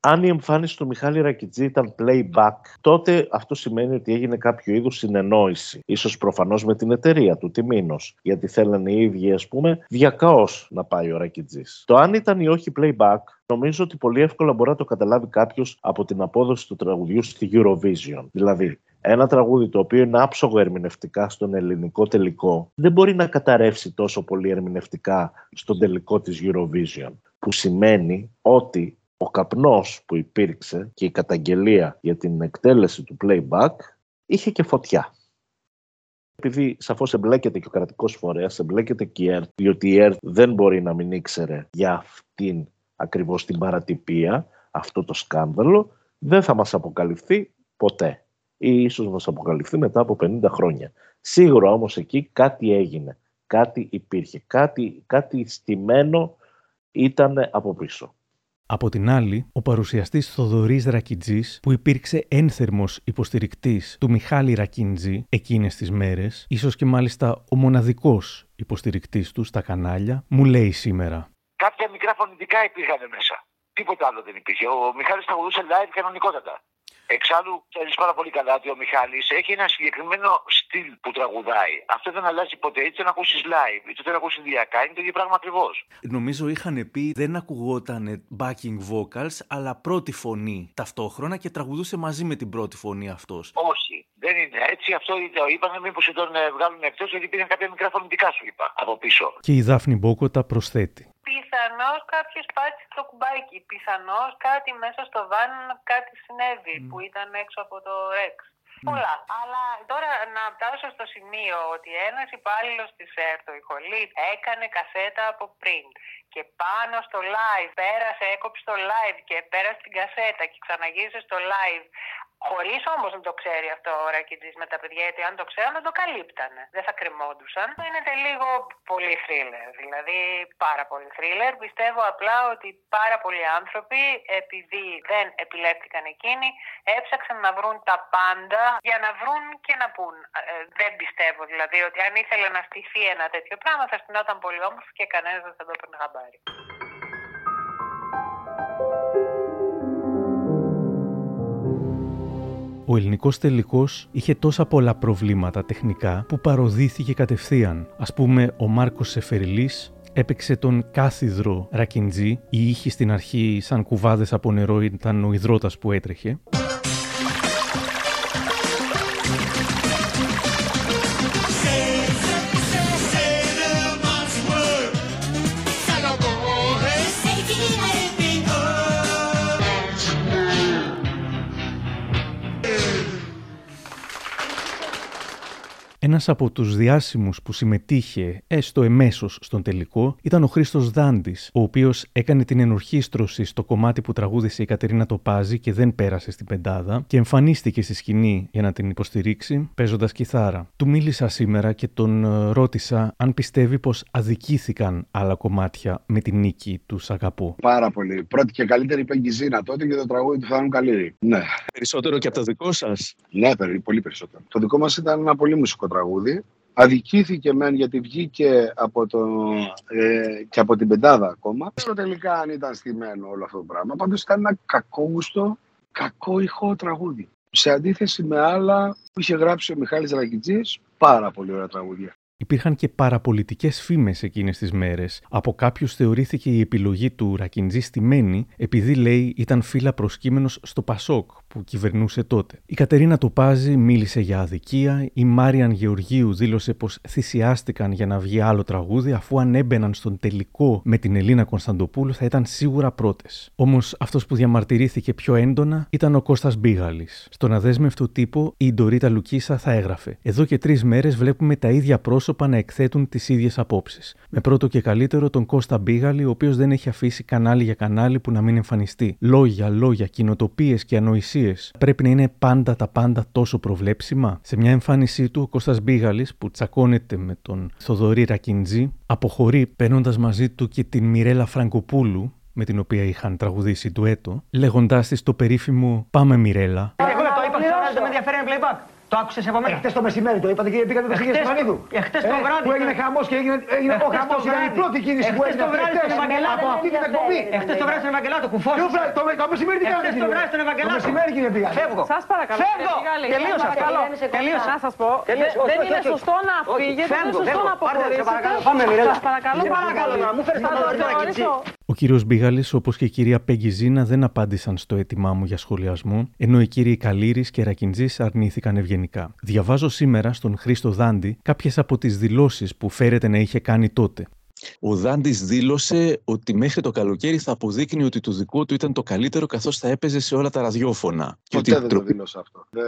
Αν η εμφάνιση του Μιχάλη Ρακιτζή ήταν playback, τότε αυτό σημαίνει ότι έγινε κάποιο είδους συνεννόηση. Ίσως προφανώς με την εταιρεία του, τη Μήνος, γιατί θέλανε οι ίδιοι, ας πούμε, διακαώς να πάει ο Ρακιτζής. Το αν ήταν ή όχι playback, νομίζω ότι πολύ εύκολα μπορεί να το καταλάβει κάποιος από την απόδοση του τραγουδιού στη Eurovision. Δηλαδή, ένα τραγούδι το οποίο είναι άψογο ερμηνευτικά στον ελληνικό τελικό δεν μπορεί να καταρρεύσει τόσο πολύ ερμηνευτικά στον τελικό της Eurovision. Που σημαίνει ότι ο καπνός που υπήρξε και η καταγγελία για την εκτέλεση του playback είχε και φωτιά. Επειδή σαφώς εμπλέκεται και ο κρατικός φορέας, εμπλέκεται και η ΕΡΤ, διότι η ΕΡΤ δεν μπορεί να μην ήξερε για αυτήν ακριβώς την παρατυπία, αυτό το σκάνδαλο, δεν θα μας αποκαλυφθεί ποτέ. Ή ίσως μας αποκαλυφθεί μετά από 50 χρόνια. Σίγουρα όμως εκεί κάτι έγινε, κάτι υπήρχε, κάτι, κάτι στημένο ήταν από πίσω. Από την άλλη, ο παρουσιαστής Θοδωρής Ρακιτζής, που υπήρξε ένθερμος υποστηρικτής του Μιχάλη Ρακίντζη εκείνες τις μέρες, ίσως και μάλιστα ο μοναδικός υποστηρικτής του στα κανάλια, μου λέει σήμερα. Κάποια μικρά φωνητικά υπήρχαν μέσα. Τίποτα άλλο δεν υπήρχε. Ο Μιχάλης τραγουδούσε live κανονικότατα. Εξάλλου, ξέρει πάρα πολύ καλά ότι ο Μιχάλης έχει ένα συγκεκριμένο στυλ που τραγουδάει. Αυτό δεν αλλάζει ποτέ. Είτε να ακούσεις live, είτε να ακούσεις διακά, είναι το ίδιο πράγμα ακριβώς. Νομίζω είχαν πει δεν ακουγόταν backing vocals, αλλά πρώτη φωνή ταυτόχρονα και τραγουδούσε μαζί με την πρώτη φωνή αυτός. Όχι, δεν είναι έτσι. Αυτό το είπαν. Μήπως τον ε, βγάλουν εκτός, γιατί υπήρχαν κάποια μικρά φωνητικά, σου είπα, από πίσω. Και η Δάφνη Μπόκοτα προσθέτει. Πιθανώς κάποιο πάτησε το κουμπάκι. Πιθανώς κάτι μέσα στο βαν κάτι συνέβη που ήταν έξω από το Rex. Πολλά. Αλλά τώρα να φτάσω στο σημείο ότι ένας υπάλληλος της ΕΡΤ, ο Ιχολίτ, έκανε κασέτα από πριν και πάνω στο live πέρασε, έκοψε το live και πέρασε την κασέτα και ξαναγύρισε στο live. Χωρίς όμως να το ξέρει αυτό ο Ρακιτζή με τα παιδιά, γιατί αν το ξέρουν θα το καλύπτανε. Δεν θα κρεμόντουσαν. Είναι λίγο πολύ θρίλερ. Δηλαδή πάρα πολύ θρίλερ. Πιστεύω απλά ότι πάρα πολλοί άνθρωποι, επειδή δεν επιλέχθηκαν εκείνοι, έψαξαν να βρουν τα πάντα για να βρουν και να πούν. Ε, δεν πιστεύω δηλαδή ότι αν ήθελε να στηθεί ένα τέτοιο πράγμα θα στηνόταν πολύ όμορφο και κανένας δεν θα το έπαιρνε χαμπάρι. Ο ελληνικός τελικός είχε τόσα πολλά προβλήματα τεχνικά που παροδίθηκε κατευθείαν. Α πούμε, ο Μάρκος Σεφεριλής έπαιξε τον κάθιδρο Ρακιντζή. Οι ήχοι στην αρχή, σαν κουβάδες από νερό, ήταν ο υδρότας που έτρεχε. Ένας από τους διάσημους που συμμετείχε, έστω εμέσως στον τελικό, ήταν ο Χρήστος Δάντης, ο οποίος έκανε την ενορχίστρωση στο κομμάτι που τραγούδισε η Κατερίνα Τοπάζη και δεν πέρασε στην πεντάδα και εμφανίστηκε στη σκηνή για να την υποστηρίξει, παίζοντας κιθάρα. Του μίλησα σήμερα και τον ε, ρώτησα αν πιστεύει πως αδικήθηκαν άλλα κομμάτια με την νίκη του Σ' αγαπώ. Πάρα πολύ. Πρώτη και καλύτερη είπε η Ζήνα τότε και το τραγούδι του Θάνου Καλύρη. Ναι. Περισσότερο και από το δικό σας; Ναι, περι- πολύ περισσότερο. Το δικό μας ήταν ένα πολύ μουσικό τραγούδι. Αδικήθηκε μεν γιατί βγήκε από το, ε, και από την πεντάδα ακόμα. Δεν ξέρω τελικά αν ήταν στημένο όλο αυτό το πράγμα. Πάντως ήταν ένα κακόγουστο, κακό ηχό τραγούδι. Σε αντίθεση με άλλα που είχε γράψει ο Μιχάλης Ρακιτζής, πάρα πολύ ωραία τραγούδια. Υπήρχαν και παραπολιτικές φήμες εκείνες τις μέρες. Από κάποιους θεωρήθηκε η επιλογή του Ρακιντζή στημένη επειδή λέει ήταν φύλλα προσκύμενος στο Πασόκ που κυβερνούσε τότε. Η Κατερίνα Τοπάζη μίλησε για αδικία, η Μάριαν Γεωργίου δήλωσε πως θυσιάστηκαν για να βγει άλλο τραγούδι αφού αν έμπαιναν στον τελικό με την Ελίνα Κωνσταντοπούλου θα ήταν σίγουρα πρώτες. Όμως αυτός που διαμαρτυρήθηκε πιο έντονα ήταν ο Κώστας Μπίγαλης. Στον αδέσμευτο τύπο η Ντορίτα Λουκίσα θα έγραφε Εδώ και τρεις μέρες βλέπουμε τα ίδια πρόσωπα πρόσωπα να εκθέτουν τις ίδιες απόψεις. Με πρώτο και καλύτερο τον Κώστα Μπίγαλη, ο οποίος δεν έχει αφήσει κανάλι για κανάλι που να μην εμφανιστεί. Λόγια, λόγια, κοινοτοπίες και ανοησίες. Πρέπει να είναι πάντα τα πάντα τόσο προβλέψιμα. Σε μια εμφάνισή του, ο Κώστας Μπίγαλης, που τσακώνεται με τον Θοδωρή Ρακιντζή, αποχωρεί παίρνοντας μαζί του και την Μιρέλα Φραγκοπούλου, με την οποία είχαν τραγουδήσει έτο, λέγοντάς της το περίφημο Πάμε Μιρέλα. Εγώ το είπα, δεν με ενδιαφέρει playback. Το άκουσες από μένα. Εχθέ το μεσημέρι το είπατε και πήγατε το πήγε στο Εχθέ το βράδυ. Που έγινε χαμός και έγινε, έγινε ο χαμός. Ήταν η πρώτη κίνηση που έγινε. το βράδυ στον Ευαγγελάτο. Από αυτή την εκπομπή. Εχθέ το βράδυ στον Ευαγγελάτο κουφό. Το μεσημέρι τι κάνετε. το βράδυ στον Ευαγγελάτο. Το μεσημέρι κύριε πήγα. Φεύγω. Σας παρακαλώ. Φεύγω. Τελείωσα. Τελείωσα. Να σας πω. Δεν είναι σωστό να φύγετε. Δεν είναι σωστό να αποχωρήσετε. Πάμε Μιρέλα. Σα παρακαλώ. Παρακαλώ να μου φέρεις τα ο κύριος Μπίγαλης, όπως και η κυρία Πέγγι Ζήνα, δεν απάντησαν στο αίτημά μου για σχολιασμό, ενώ οι κύριοι Καλήρη και Ρακιντζής αρνήθηκαν ευγενικά. Διαβάζω σήμερα στον Χρήστο Δάντη κάποιες από τις δηλώσεις που φέρεται να είχε κάνει τότε. Ο Δάντης δήλωσε ότι μέχρι το καλοκαίρι θα αποδείκνει ότι το δικό του ήταν το καλύτερο καθώς θα έπαιζε σε όλα τα ραδιόφωνα. Ποτέ δεν το δήλωσα αυτό. Δεν,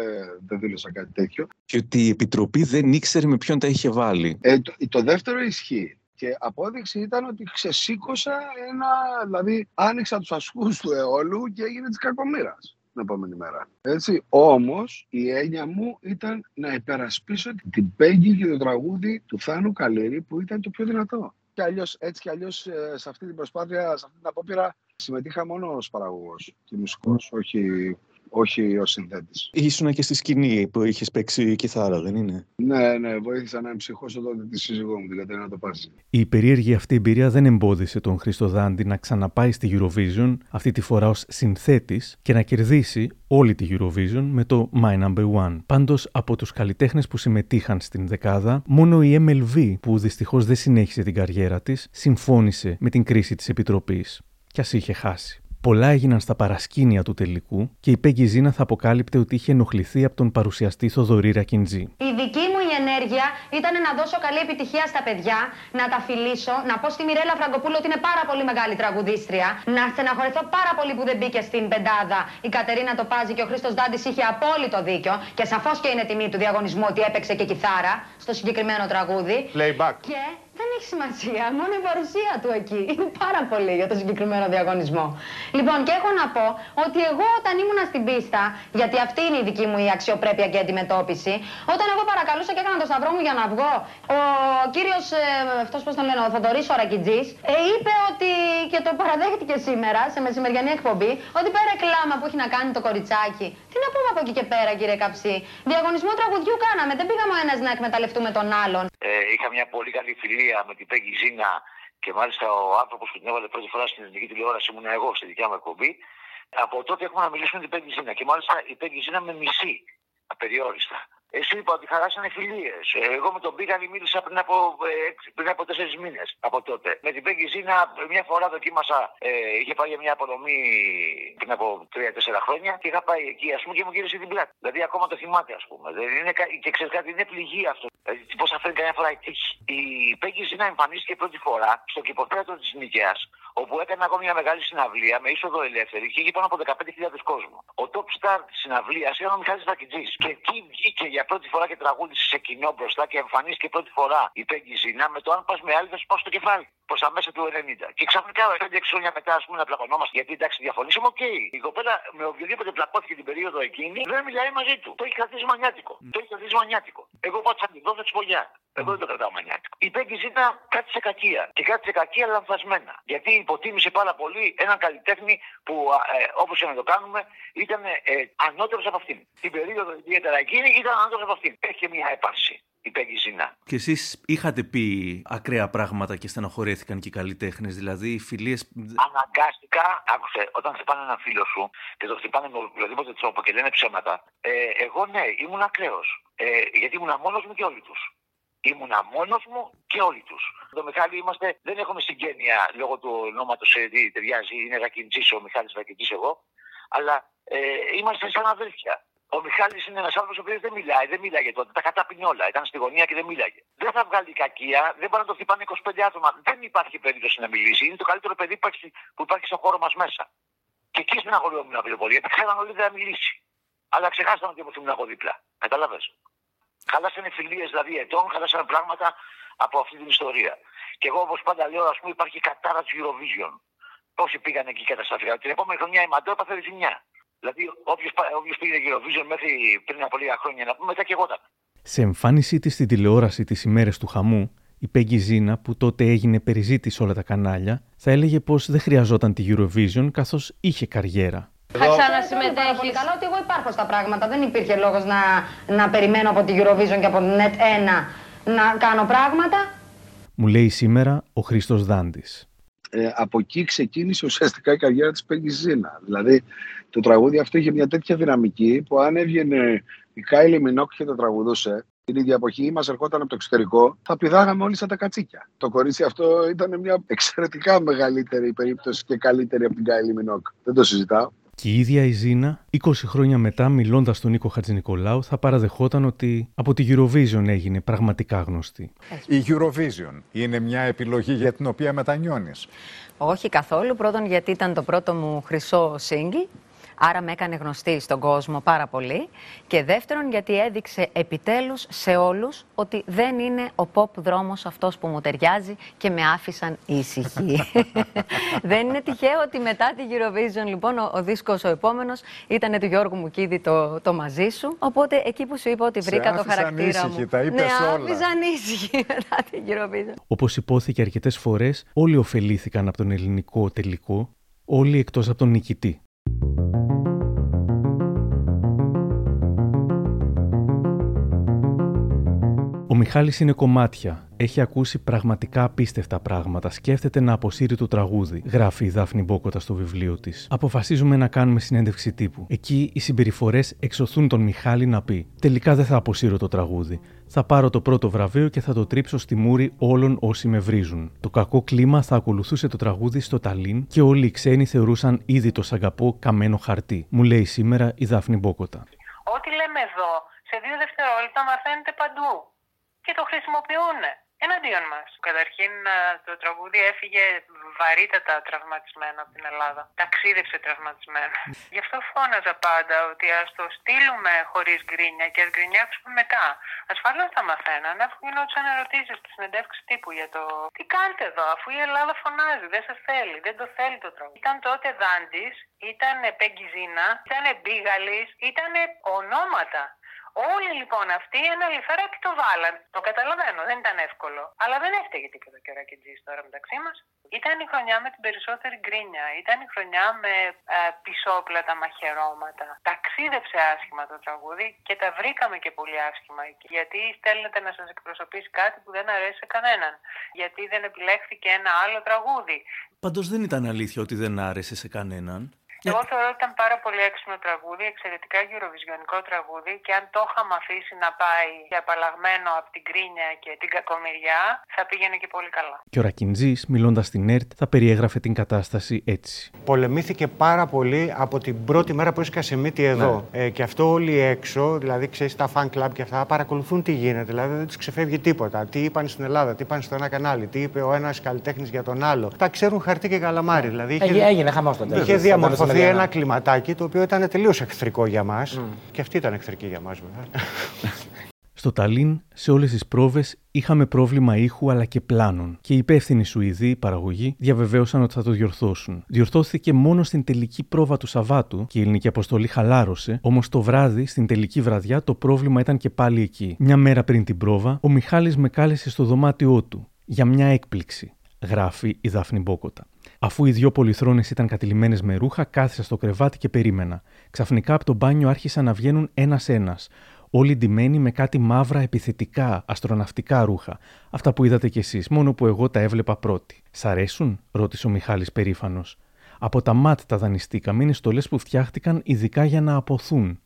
δεν δήλωσα κάτι τέτοιο. Και ότι η Επιτροπή δεν ήξερε με ποιον τα είχε βάλει. Ε, το, το δεύτερο ισχύει. Και απόδειξη ήταν ότι ξεσήκωσα ένα, δηλαδή άνοιξα τους ασκούς του αιώλου και έγινε της κακομήρας την επόμενη μέρα. Έτσι. Όμως η έννοια μου ήταν να υπερασπίσω την Πέγγι και το τραγούδι του Θάνου Καλέρη που ήταν το πιο δυνατό. Και αλλιώς, έτσι κι αλλιώς ε, σε αυτή την προσπάθεια, σε αυτή την απόπειρα συμμετείχα μόνο ως παραγωγός και μουσικός, όχι όχι ω συνθέτης. Ήσουν και στη σκηνή που είχες παίξει κιθάρα, δεν είναι; Ναι, ναι, βοήθησα να εμψυχώσω τότε τη σύζυγό μου, την Κατερίνα το Πάση. Η περίεργη αυτή εμπειρία δεν εμπόδισε τον Χρήστο Δάντη να ξαναπάει στη Eurovision, αυτή τη φορά ως συνθέτης, και να κερδίσει όλη τη Eurovision με το My Number One. Πάντως, από τους καλλιτέχνες που συμμετείχαν στην δεκάδα, μόνο η MLV, που δυστυχώς δεν συνέχισε την καριέρα της, συμφώνησε με την κρίση της Επιτροπής. Κι ας είχε χάσει. Πολλά έγιναν στα παρασκήνια του τελικού και η Πέγγι Ζήνα θα αποκάλυπτε ότι είχε ενοχληθεί από τον παρουσιαστή Θοδωρή Ρακιντζή. Η δική μου η ενέργεια ήταν να δώσω καλή επιτυχία στα παιδιά, να τα φιλήσω, να πω στη Μιρέλα Φραγκοπούλου ότι είναι πάρα πολύ μεγάλη τραγουδίστρια, να στεναχωρηθώ πάρα πολύ που δεν μπήκε στην πεντάδα η Κατερίνα Τοπάζη και ο Χρήστος Δάντη είχε απόλυτο δίκιο και σαφώς και είναι τιμή του διαγωνισμού ότι έπαιξε και κιθάρα στο συγκεκριμένο τραγούδι. Playback. Και δεν έχει σημασία, μόνο η παρουσία του εκεί. Είναι πάρα πολύ για το συγκεκριμένο διαγωνισμό. Λοιπόν, και έχω να πω ότι εγώ όταν ήμουνα στην πίστα, γιατί αυτή είναι η δική μου η αξιοπρέπεια και αντιμετώπιση, όταν εγώ παρακαλούσα και έκανα το σταυρό μου για να βγω, ο κύριος, ε, αυτός πώς τον λένε, ο Θοδωρής Ορακιτζή, ε, είπε ότι και το παραδέχτηκε σήμερα σε μεσημεριανή εκπομπή, ότι πέρα κλάμα που έχει να κάνει το κοριτσάκι. Τι να πούμε από εκεί και πέρα, κύριε Καψί. Διαγωνισμό τραγουδιού κάναμε. Δεν πήγαμε ο ένας να εκμεταλλευτούμε τον άλλον. Ε, είχα μια πολύ καλή φιλία με την Πέγγι Ζήνα και μάλιστα ο άνθρωπος που την έβαλε πρώτη φορά στην ελληνική τηλεόραση ήμουν εγώ στη δικιά μου εκπομπή. Από τότε έχουμε να μιλήσουμε με την Πέγγι Ζήνα και μάλιστα η Πέγγι Ζήνα με μισή απεριόριστα. Εσύ είπα ότι χαράσανε φιλίες. Εγώ με τον Πίγανη μίλησα πριν από, ε, πριν από τέσσερις μήνες από τότε. Με την Πέγγι Ζήνα μια φορά δοκίμασα, ε, είχε πάει για μια αποδομή πριν από τρία-τέσσερα χρόνια και είχα πάει εκεί ας πούμε και μου γύρισε την πλάτη. Δηλαδή ακόμα το θυμάται ας πούμε. Δεν είναι, και ξέρεις κάτι, είναι πληγή αυτό. Δηλαδή πώς τα φέρει καμιά φορά η τύχη. Η Πέγγι Ζήνα εμφανίστηκε πρώτη φορά στο κηποθέατρο της Νίκαιας όπου έκανε ακόμα μια μεγάλη συναυλία με είσοδο ελεύθερη και είχε πάνω από 15.000 κόσμο. Ο top star της συναυλίας ήταν ο Μιχάλης Ρακιντζής. Και εκεί βγήκε για πρώτη φορά και τραγούδισε σε κοινό μπροστά και εμφανίστηκε πρώτη φορά η Πέγγι Ζήνα με το αν πας με άλλη θα σου πάω στο κεφάλι. Προς τα μέσα του 90. Και ξαφνικά 5-6 χρόνια μετά, ας πούμε, να πλακωνόμαστε γιατί εντάξει διαφωνήσαμε, OK. Okay. Η κοπέλα με οποιοδήποτε πλακώθηκε την περίοδο εκείνη δεν μιλάει μαζί του. Το έχει κρατήσει μανιάτικο. Mm. Το έχει κρατήσει μανιάτικο. Εγώ πάω τη δω, θα της Εγώ δεν το κρατάω μανιάτικο. Η Πέγγι Ζήνα κάτι σε κακία. Και κάτι σε κακία λανθασμένα. Γιατί υποτίμησε πάρα πολύ έναν καλλιτέχνη που ε, όπως και να το κάνουμε ήταν ε, ανώτερος από αυτήν. Την περίοδο ιδιαίτερα εκείνη ήταν ανώτερος από αυτήν. Έχει μια έπαρση. Η Πέγγι Ζήνα. Και εσείς είχατε πει ακραία πράγματα και στενοχωρέθηκαν και οι καλλιτέχνες, δηλαδή οι φιλίε. Αναγκάστηκα, άκουσε, όταν χτυπάνε έναν φίλο σου και το χτυπάνε με οποιοδήποτε τρόπο και λένε ψέματα, ε, εγώ ναι, ήμουν ακραίος. Ε, γιατί ήμουν μόνος μου και όλοι τους. Ήμουνα μόνος μου και όλοι τους. Το Μιχάλη είμαστε, δεν έχουμε συγγένεια λόγω του ονόματος ε, τι ταιριάζει, είναι Ρακιντζής ο Μιχάλης Ρακιντζής εγώ, αλλά ε, είμαστε σαν αδέλφια. Ο Μιχάλης είναι ένας άνθρωπος ο οποίος δεν μιλάει, δεν μίλαγε τότε. Τα κατάπινε όλα. Ήταν στη γωνία και δεν μίλαγε. Δεν θα βγάλει κακία, δεν μπορεί να το χτυπάνε 25 άτομα. Δεν υπάρχει περίπτωση να μιλήσει. Είναι το καλύτερο παιδί που υπάρχει, που υπάρχει στον χώρο μας μέσα. Και εκεί στην αγωγή να πολύ, γιατί ξέραν όλοι δεν θα μιλήσει. Αλλά ξεχάσαμε ότι ήμουν από δίπλα. Κατάλαβες; Χαλάσανε φιλίες δηλαδή ετών, χαλάσανε πράγματα από αυτή την ιστορία. Και εγώ όπως πάντα λέω, ας πούμε, υπάρχει κατάρας του Eurovision. Πόσοι πήγαν εκεί κατασταθικά. Την επόμενη χρονιά η Μαντό έπαθε ζημιά. Δηλαδή, όποιος πήγε Eurovision μέχρι πριν από λίγα χρόνια να πούμε, μετά και εγώ ήταν. Σε εμφάνισή της στην τηλεόραση τις ημέρες του χαμού, η Πέγγι Ζήνα, που τότε έγινε περιζήτης σε όλα τα κανάλια, θα έλεγε πως δεν χρειαζόταν τη Eurovision καθώς είχε καριέρα. Θα ξανασυμμετέχεις. Πολύ καλά ότι εγώ υπάρχω στα πράγματα. Δεν υπήρχε λόγος να, να περιμένω από τη Eurovision και από την Net 1 να κάνω πράγματα. Μου λέει σήμερα ο Χρήστος Δάντης. Ε, από εκεί ξεκίνησε ουσιαστικά η καριέρα της Πέγγι Ζήνα. Δηλαδή το τραγούδι αυτό είχε μια τέτοια δυναμική που αν έβγαινε η Κάιλι Μινόγκ και το τραγουδούσε, την ίδια εποχή μας ερχόταν από το εξωτερικό, θα πηδάγαμε όλοι σαν τα κατσίκια. Το κορίτσι αυτό ήταν μια εξαιρετικά μεγαλύτερη περίπτωση και καλύτερη από την Κάιλι Μινόγκ. Δεν το συζητάω. Και η ίδια η Ζήνα, 20 χρόνια μετά, μιλώντας στον Νίκο Χατζηνικολάου, θα παραδεχόταν ότι από τη Eurovision έγινε πραγματικά γνωστή. Η Eurovision είναι μια επιλογή για την οποία μετανιώνεις. Όχι καθόλου. Πρώτον, γιατί ήταν το πρώτο μου χρυσό σύγκλι Άρα με έκανε γνωστή στον κόσμο πάρα πολύ. Και δεύτερον, γιατί έδειξε επιτέλους σε όλους ότι δεν είναι ο pop δρόμος αυτός που μου ταιριάζει και με άφησαν ήσυχοι. <laughs> δεν είναι τυχαίο ότι μετά τη Eurovision, λοιπόν, ο, ο δίσκος ο επόμενος ήταν του Γιώργου Μουκίδη το, το μαζί σου. Οπότε εκεί που σου είπα ότι βρήκα το χαρακτήρα ήσυχη, μου. Τα είπες ναι, όλα. άφησαν ήσυχοι <laughs> μετά την Eurovision. Όπως υπόθηκε αρκετές φορές, όλοι ωφελήθηκαν από τον ελληνικό τελικό, όλοι εκτός από τον νικητή. Ο Μιχάλης είναι κομμάτια. Έχει ακούσει πραγματικά απίστευτα πράγματα. Σκέφτεται να αποσύρει το τραγούδι, γράφει η Δάφνη Μπόκοτα στο βιβλίο της. Αποφασίζουμε να κάνουμε συνέντευξη τύπου. Εκεί οι συμπεριφορές εξωθούν τον Μιχάλη να πει: Τελικά δεν θα αποσύρω το τραγούδι. Θα πάρω το πρώτο βραβείο και θα το τρίψω στη μούρη όλων όσοι με βρίζουν. Το κακό κλίμα θα ακολουθούσε το τραγούδι στο Ταλίν και όλοι οι ξένοι θεωρούσαν ήδη το σαγκαπό καμένο χαρτί. Μου λέει σήμερα η Δάφνη Μπόκοτα. Ό,τι λέμε εδώ, σε δύο δευτερόλεπτα μαθαίνετε παντού και το χρησιμοποιούν εναντίον μας. Καταρχήν το τραγούδι έφυγε βαρύτατα τραυματισμένο από την Ελλάδα. Ταξίδευσε τραυματισμένο. Γι' αυτό φώναζα πάντα ότι ας το στείλουμε χωρίς γκρίνια και ας γκρινιάξουμε μετά. Ασφαλώς θα μαθαίναν, αφού γινόντουσαν ερωτήσεις στη συνεντεύξης τύπου για το τι κάνετε εδώ, αφού η Ελλάδα φωνάζει, δεν σας θέλει, δεν το θέλει το τραγούδι. Ήταν τότε Δάντης, ήταν Πέγκιζίνα, ήταν Μπίγαλης, ήταν ονόματα. Όλοι λοιπόν αυτοί ένα λιθαράκι το βάλαν. Το καταλαβαίνω, δεν ήταν εύκολο. Αλλά δεν έφταιγε τίποτα και ο Ρακετζής τώρα μεταξύ μας. Ήταν η χρονιά με την περισσότερη γκρίνια. Ήταν η χρονιά με ε, πισόπλατα μαχαιρώματα. Ταξίδεψε άσχημα το τραγούδι και τα βρήκαμε και πολύ άσχημα εκεί. Γιατί στέλνετε να σας εκπροσωπήσει κάτι που δεν αρέσει σε κανέναν. Γιατί δεν επιλέχθηκε ένα άλλο τραγούδι. Πάντω δεν ήταν αλήθεια ότι δεν άρεσε σε κανέναν. Εγώ θεωρώ ότι ήταν πάρα πολύ έξυπνο τραγούδι, εξαιρετικά γεροβιζιονικό τραγούδι και αν το είχαμε αφήσει να πάει και απαλλαγμένο από την κρίνια και την κακομοιριά, θα πήγαινε και πολύ καλά. Και ο Ρακιντζή, μιλώντας στην ΕΡΤ, θα περιέγραφε την κατάσταση έτσι. Πολεμήθηκε πάρα πολύ από την πρώτη μέρα που έσκασε μύτη εδώ. Ναι. Ε, και αυτό όλοι έξω, δηλαδή ξέρεις τα fan club και αυτά, παρακολουθούν τι γίνεται. Δηλαδή δεν τους ξεφεύγει τίποτα. Τι είπαν στην Ελλάδα, τι είπαν στο ένα κανάλι, τι είπε ο ένας καλλιτέχνης για τον άλλο. Τα ξέρουν χαρτί και καλαμάρι. Δηλαδή, είχε, Έγινε, έγινε χαμός τότε. Είχε Όταν διαμορφωθεί ήμασταν ένα Μεδιανά. κλιματάκι το οποίο ήταν τελείως εχθρικό για μας. Και αυτή ήταν εχθρική για μας, βέβαια. <laughs> Στο Ταλίν, σε όλες τις πρόβες, είχαμε πρόβλημα ήχου αλλά και πλάνων. Και οι υπεύθυνοι Σουηδοί παραγωγή διαβεβαίωσαν ότι θα το διορθώσουν. Διορθώθηκε μόνο στην τελική πρόβα του Σαββάτου και η ελληνική αποστολή χαλάρωσε, όμως το βράδυ, στην τελική βραδιά, το πρόβλημα ήταν και πάλι εκεί. Μια μέρα πριν την πρόβα, ο Μιχάλης με κάλεσε στο δωμάτιό του για μια έκπληξη, γράφει η Δάφνη Μπόκοτα. Αφού οι δυο πολυθρόνες ήταν κατηλημένες με ρούχα, κάθισα στο κρεβάτι και περίμενα. Ξαφνικά από το μπάνιο άρχισαν να βγαίνουν ένα-ένα. Όλοι ντυμένοι με κάτι μαύρα επιθετικά, αστροναυτικά ρούχα. Αυτά που είδατε κι εσείς, μόνο που εγώ τα έβλεπα πρώτη. Σ' αρέσουν, ρώτησε ο Μιχάλης περήφανος. Από τα ΜΑΤ τα δανειστήκαμε, είναι στολές που φτιάχτηκαν ειδικά για να αποθούν.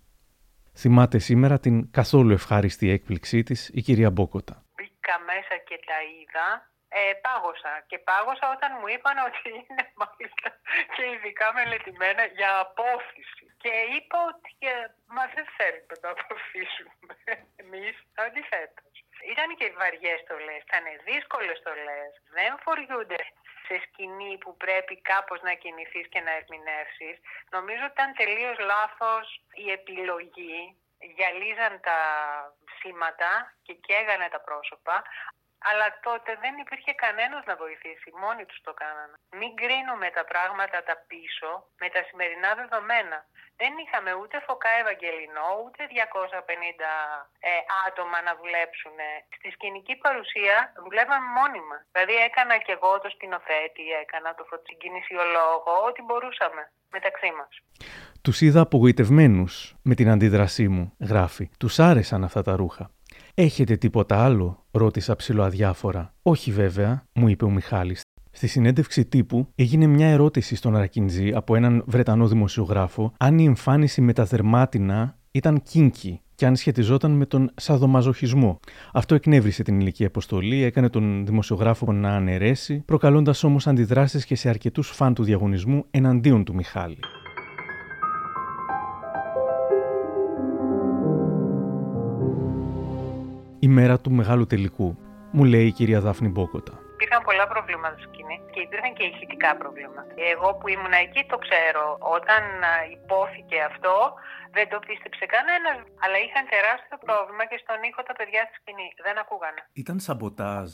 Θυμάται σήμερα την καθόλου ευχάριστη έκπληξή της η κυρία Μπόκοτα. Μπήκα μέσα και τα είδα. Ε, πάγωσα. Και πάγωσα όταν μου είπαν <laughs> ότι είναι μάλιστα και ειδικά μελετημένα για απόφυση. Και είπα ότι ε, μα δεν θέλουμε να το αποφύσουμε εμείς, αντιθέτως. Ήταν και βαριές στολές, ήταν δύσκολες στολές. Δεν φοριούνται σε σκηνή που πρέπει κάπως να κινηθείς και να ερμηνεύσεις. Νομίζω ότι ήταν τελείως λάθος η επιλογή. Γυαλίζαν τα σήματα και καίγανε τα πρόσωπα. Αλλά τότε δεν υπήρχε κανένας να βοηθήσει, μόνοι τους το κάνανε. Μην κρίνουμε τα πράγματα τα πίσω με τα σημερινά δεδομένα. Δεν είχαμε ούτε φωκά Ευαγγελινό, ούτε 250 ε, άτομα να δουλέψουν. Στη σκηνική παρουσία δουλεύαμε μόνιμα. Δηλαδή έκανα και εγώ το σκηνοθέτη, έκανα το φωτοσυγκινησιολόγο, ό,τι μπορούσαμε μεταξύ μας. Τους είδα απογοητευμένους με την αντίδρασή μου, γράφει. Τους άρεσαν αυτά τα ρούχα. Έχετε τίποτα άλλο, ρώτησα ψηλοαδιάφορα. Όχι βέβαια, μου είπε ο Μιχάλης. Στη συνέντευξη τύπου έγινε μια ερώτηση στον Αρακιντζή από έναν Βρετανό δημοσιογράφο αν η εμφάνιση με τα δερμάτινα ήταν κίνκι και αν σχετιζόταν με τον σαδομαζοχισμό. Αυτό εκνεύρισε την ηλική αποστολή, έκανε τον δημοσιογράφο να αναιρέσει, προκαλώντας όμως αντιδράσεις και σε αρκετούς φαν του διαγωνισμού εναντίον του Μιχάλη. Η μέρα του μεγάλου τελικού, μου λέει η κυρία Δάφνη Μπόκοτα. Υπήρχαν πολλά προβλήματα στη σκηνή και υπήρχαν και ηχητικά προβλήματα. Εγώ που ήμουν εκεί το ξέρω. Όταν υπόθηκε αυτό δεν το πίστεψε κανένας, αλλά είχαν τεράστιο πρόβλημα και στον ήχο τα παιδιά στη σκηνή. Δεν ακούγανε. Ήταν σαμποτάζ.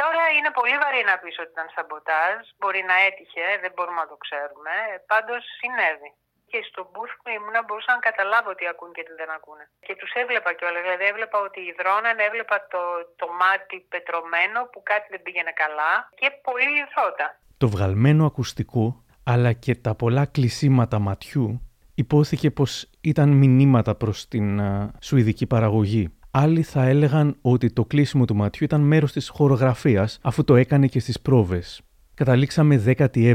Τώρα είναι πολύ βαρύ να πεις ότι ήταν σαμποτάζ. Μπορεί να έτυχε, δεν μπορούμε να το ξέρουμε. Πάντως συνέβη και στο booth που ήμουν μπορούσα να καταλάβω τι ακούν και τι δεν ακούνε. Και τους έβλεπα κιόλας. Δηλαδή έβλεπα ότι υδρώναν, έβλεπα το, το μάτι πετρωμένο που κάτι δεν πήγαινε καλά και πολύ υδρότα. Το βγαλμένο ακουστικό αλλά και τα πολλά κλεισίματα ματιού υπόθηκε πως ήταν μηνύματα προς την uh, σουηδική παραγωγή. Άλλοι θα έλεγαν ότι το κλείσιμο του ματιού ήταν μέρος της χορογραφίας αφού το έκανε και στις πρόβες. Καταλήξαμε 17η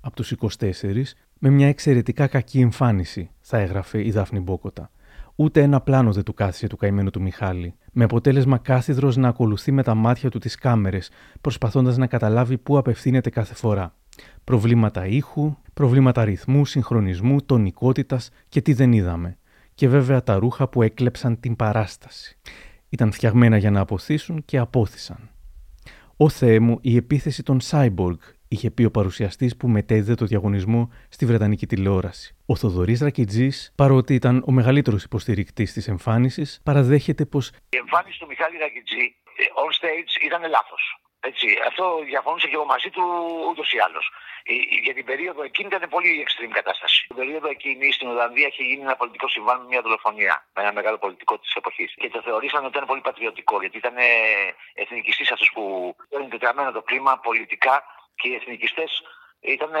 από τους 24 με μια εξαιρετικά κακή εμφάνιση, θα έγραφε η Δάφνη Μπόκοτα. Ούτε ένα πλάνο δεν του κάθισε του καημένου του Μιχάλη, με αποτέλεσμα κάθιδρος να ακολουθεί με τα μάτια του τις κάμερες, προσπαθώντας να καταλάβει πού απευθύνεται κάθε φορά. Προβλήματα ήχου, προβλήματα ρυθμού, συγχρονισμού, τονικότητας και τι δεν είδαμε. Και βέβαια τα ρούχα που έκλεψαν την παράσταση. Ήταν φτιαγμένα για να αποθήσουν και απόθησαν. Ω Θεέ μου, η επίθεση των Cyborg είχε πει ο παρουσιαστής που μετέδιδε το διαγωνισμό στη Βρετανική τηλεόραση. Ο Θοδωρής Ρακιτζής, παρότι ήταν ο μεγαλύτερος υποστηρικτής της εμφάνισης, παραδέχεται πως. Η εμφάνιση του Μιχάλη Ρακιτζή ε, on stage ήταν λάθος. Έτσι, αυτό διαφωνούσε και εγώ μαζί του ούτως ή άλλως. Για την περίοδο εκείνη ήταν πολύ extreme κατάσταση. Την περίοδο εκείνη στην Ολλανδία είχε γίνει ένα πολιτικό συμβάν, μια δολοφονία με ένα μεγάλο πολιτικό της εποχής. Και το θεωρήσαν ότι ήταν πολύ πατριωτικό, γιατί ήταν εθνικιστής αυτός που ήταν τετραμένο το κλίμα πολιτικά και οι εθνικιστές ήταν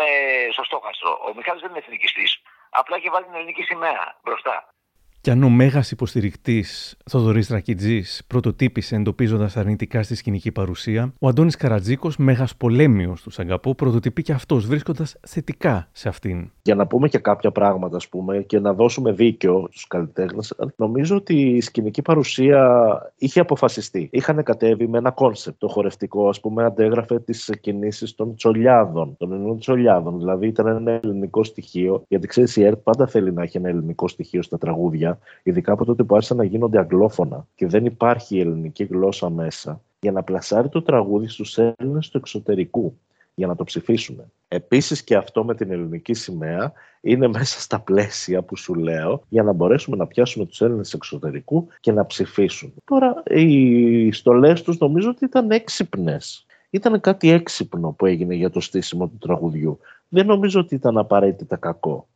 στο στόχαστρο. Ο Μιχάλης δεν είναι εθνικιστής. Απλά είχε βάλει την ελληνική σημαία μπροστά. Κι αν ο μέγας υποστηρικτής Θοδωρής Ρακιντζής πρωτοτύπησε εντοπίζοντας αρνητικά στη σκηνική παρουσία, ο Αντώνης Καρατζίκος, μέγας πολέμιος του S.A.G.A.P.O., πρωτοτυπεί και αυτός βρίσκοντας θετικά σε αυτήν. Για να πούμε και κάποια πράγματα, ας πούμε, και να δώσουμε δίκιο στους καλλιτέχνες, νομίζω ότι η σκηνική παρουσία είχε αποφασιστεί. Είχαν κατέβει με ένα κόνσεπτ. Το χορευτικό, ας πούμε, αντέγραφε τις κινήσεις των τσολιάδων, των ελληνικών τσολιάδων. Δηλαδή ήταν ένα ελληνικό στοιχείο, γιατί ξέρεις, η ΕΡΤ πάντα θέλει να έχει ένα ελληνικό στοιχείο στα τραγούδια ειδικά από τότε που άρχισαν να γίνονται αγγλόφωνα και δεν υπάρχει η ελληνική γλώσσα μέσα, για να πλασάρει το τραγούδι στους Έλληνες του εξωτερικού, για να το ψηφίσουν. Επίσης και αυτό με την ελληνική σημαία είναι <laughs> μέσα στα πλαίσια που σου λέω για να μπορέσουμε να πιάσουμε τους Έλληνες εξωτερικού και να ψηφίσουν. Τώρα οι στολές τους νομίζω ότι ήταν έξυπνες. Ήταν κάτι έξυπνο που έγινε για το στήσιμο του τραγουδιού. Δεν νομίζω ότι ήταν απαραίτητα κακό.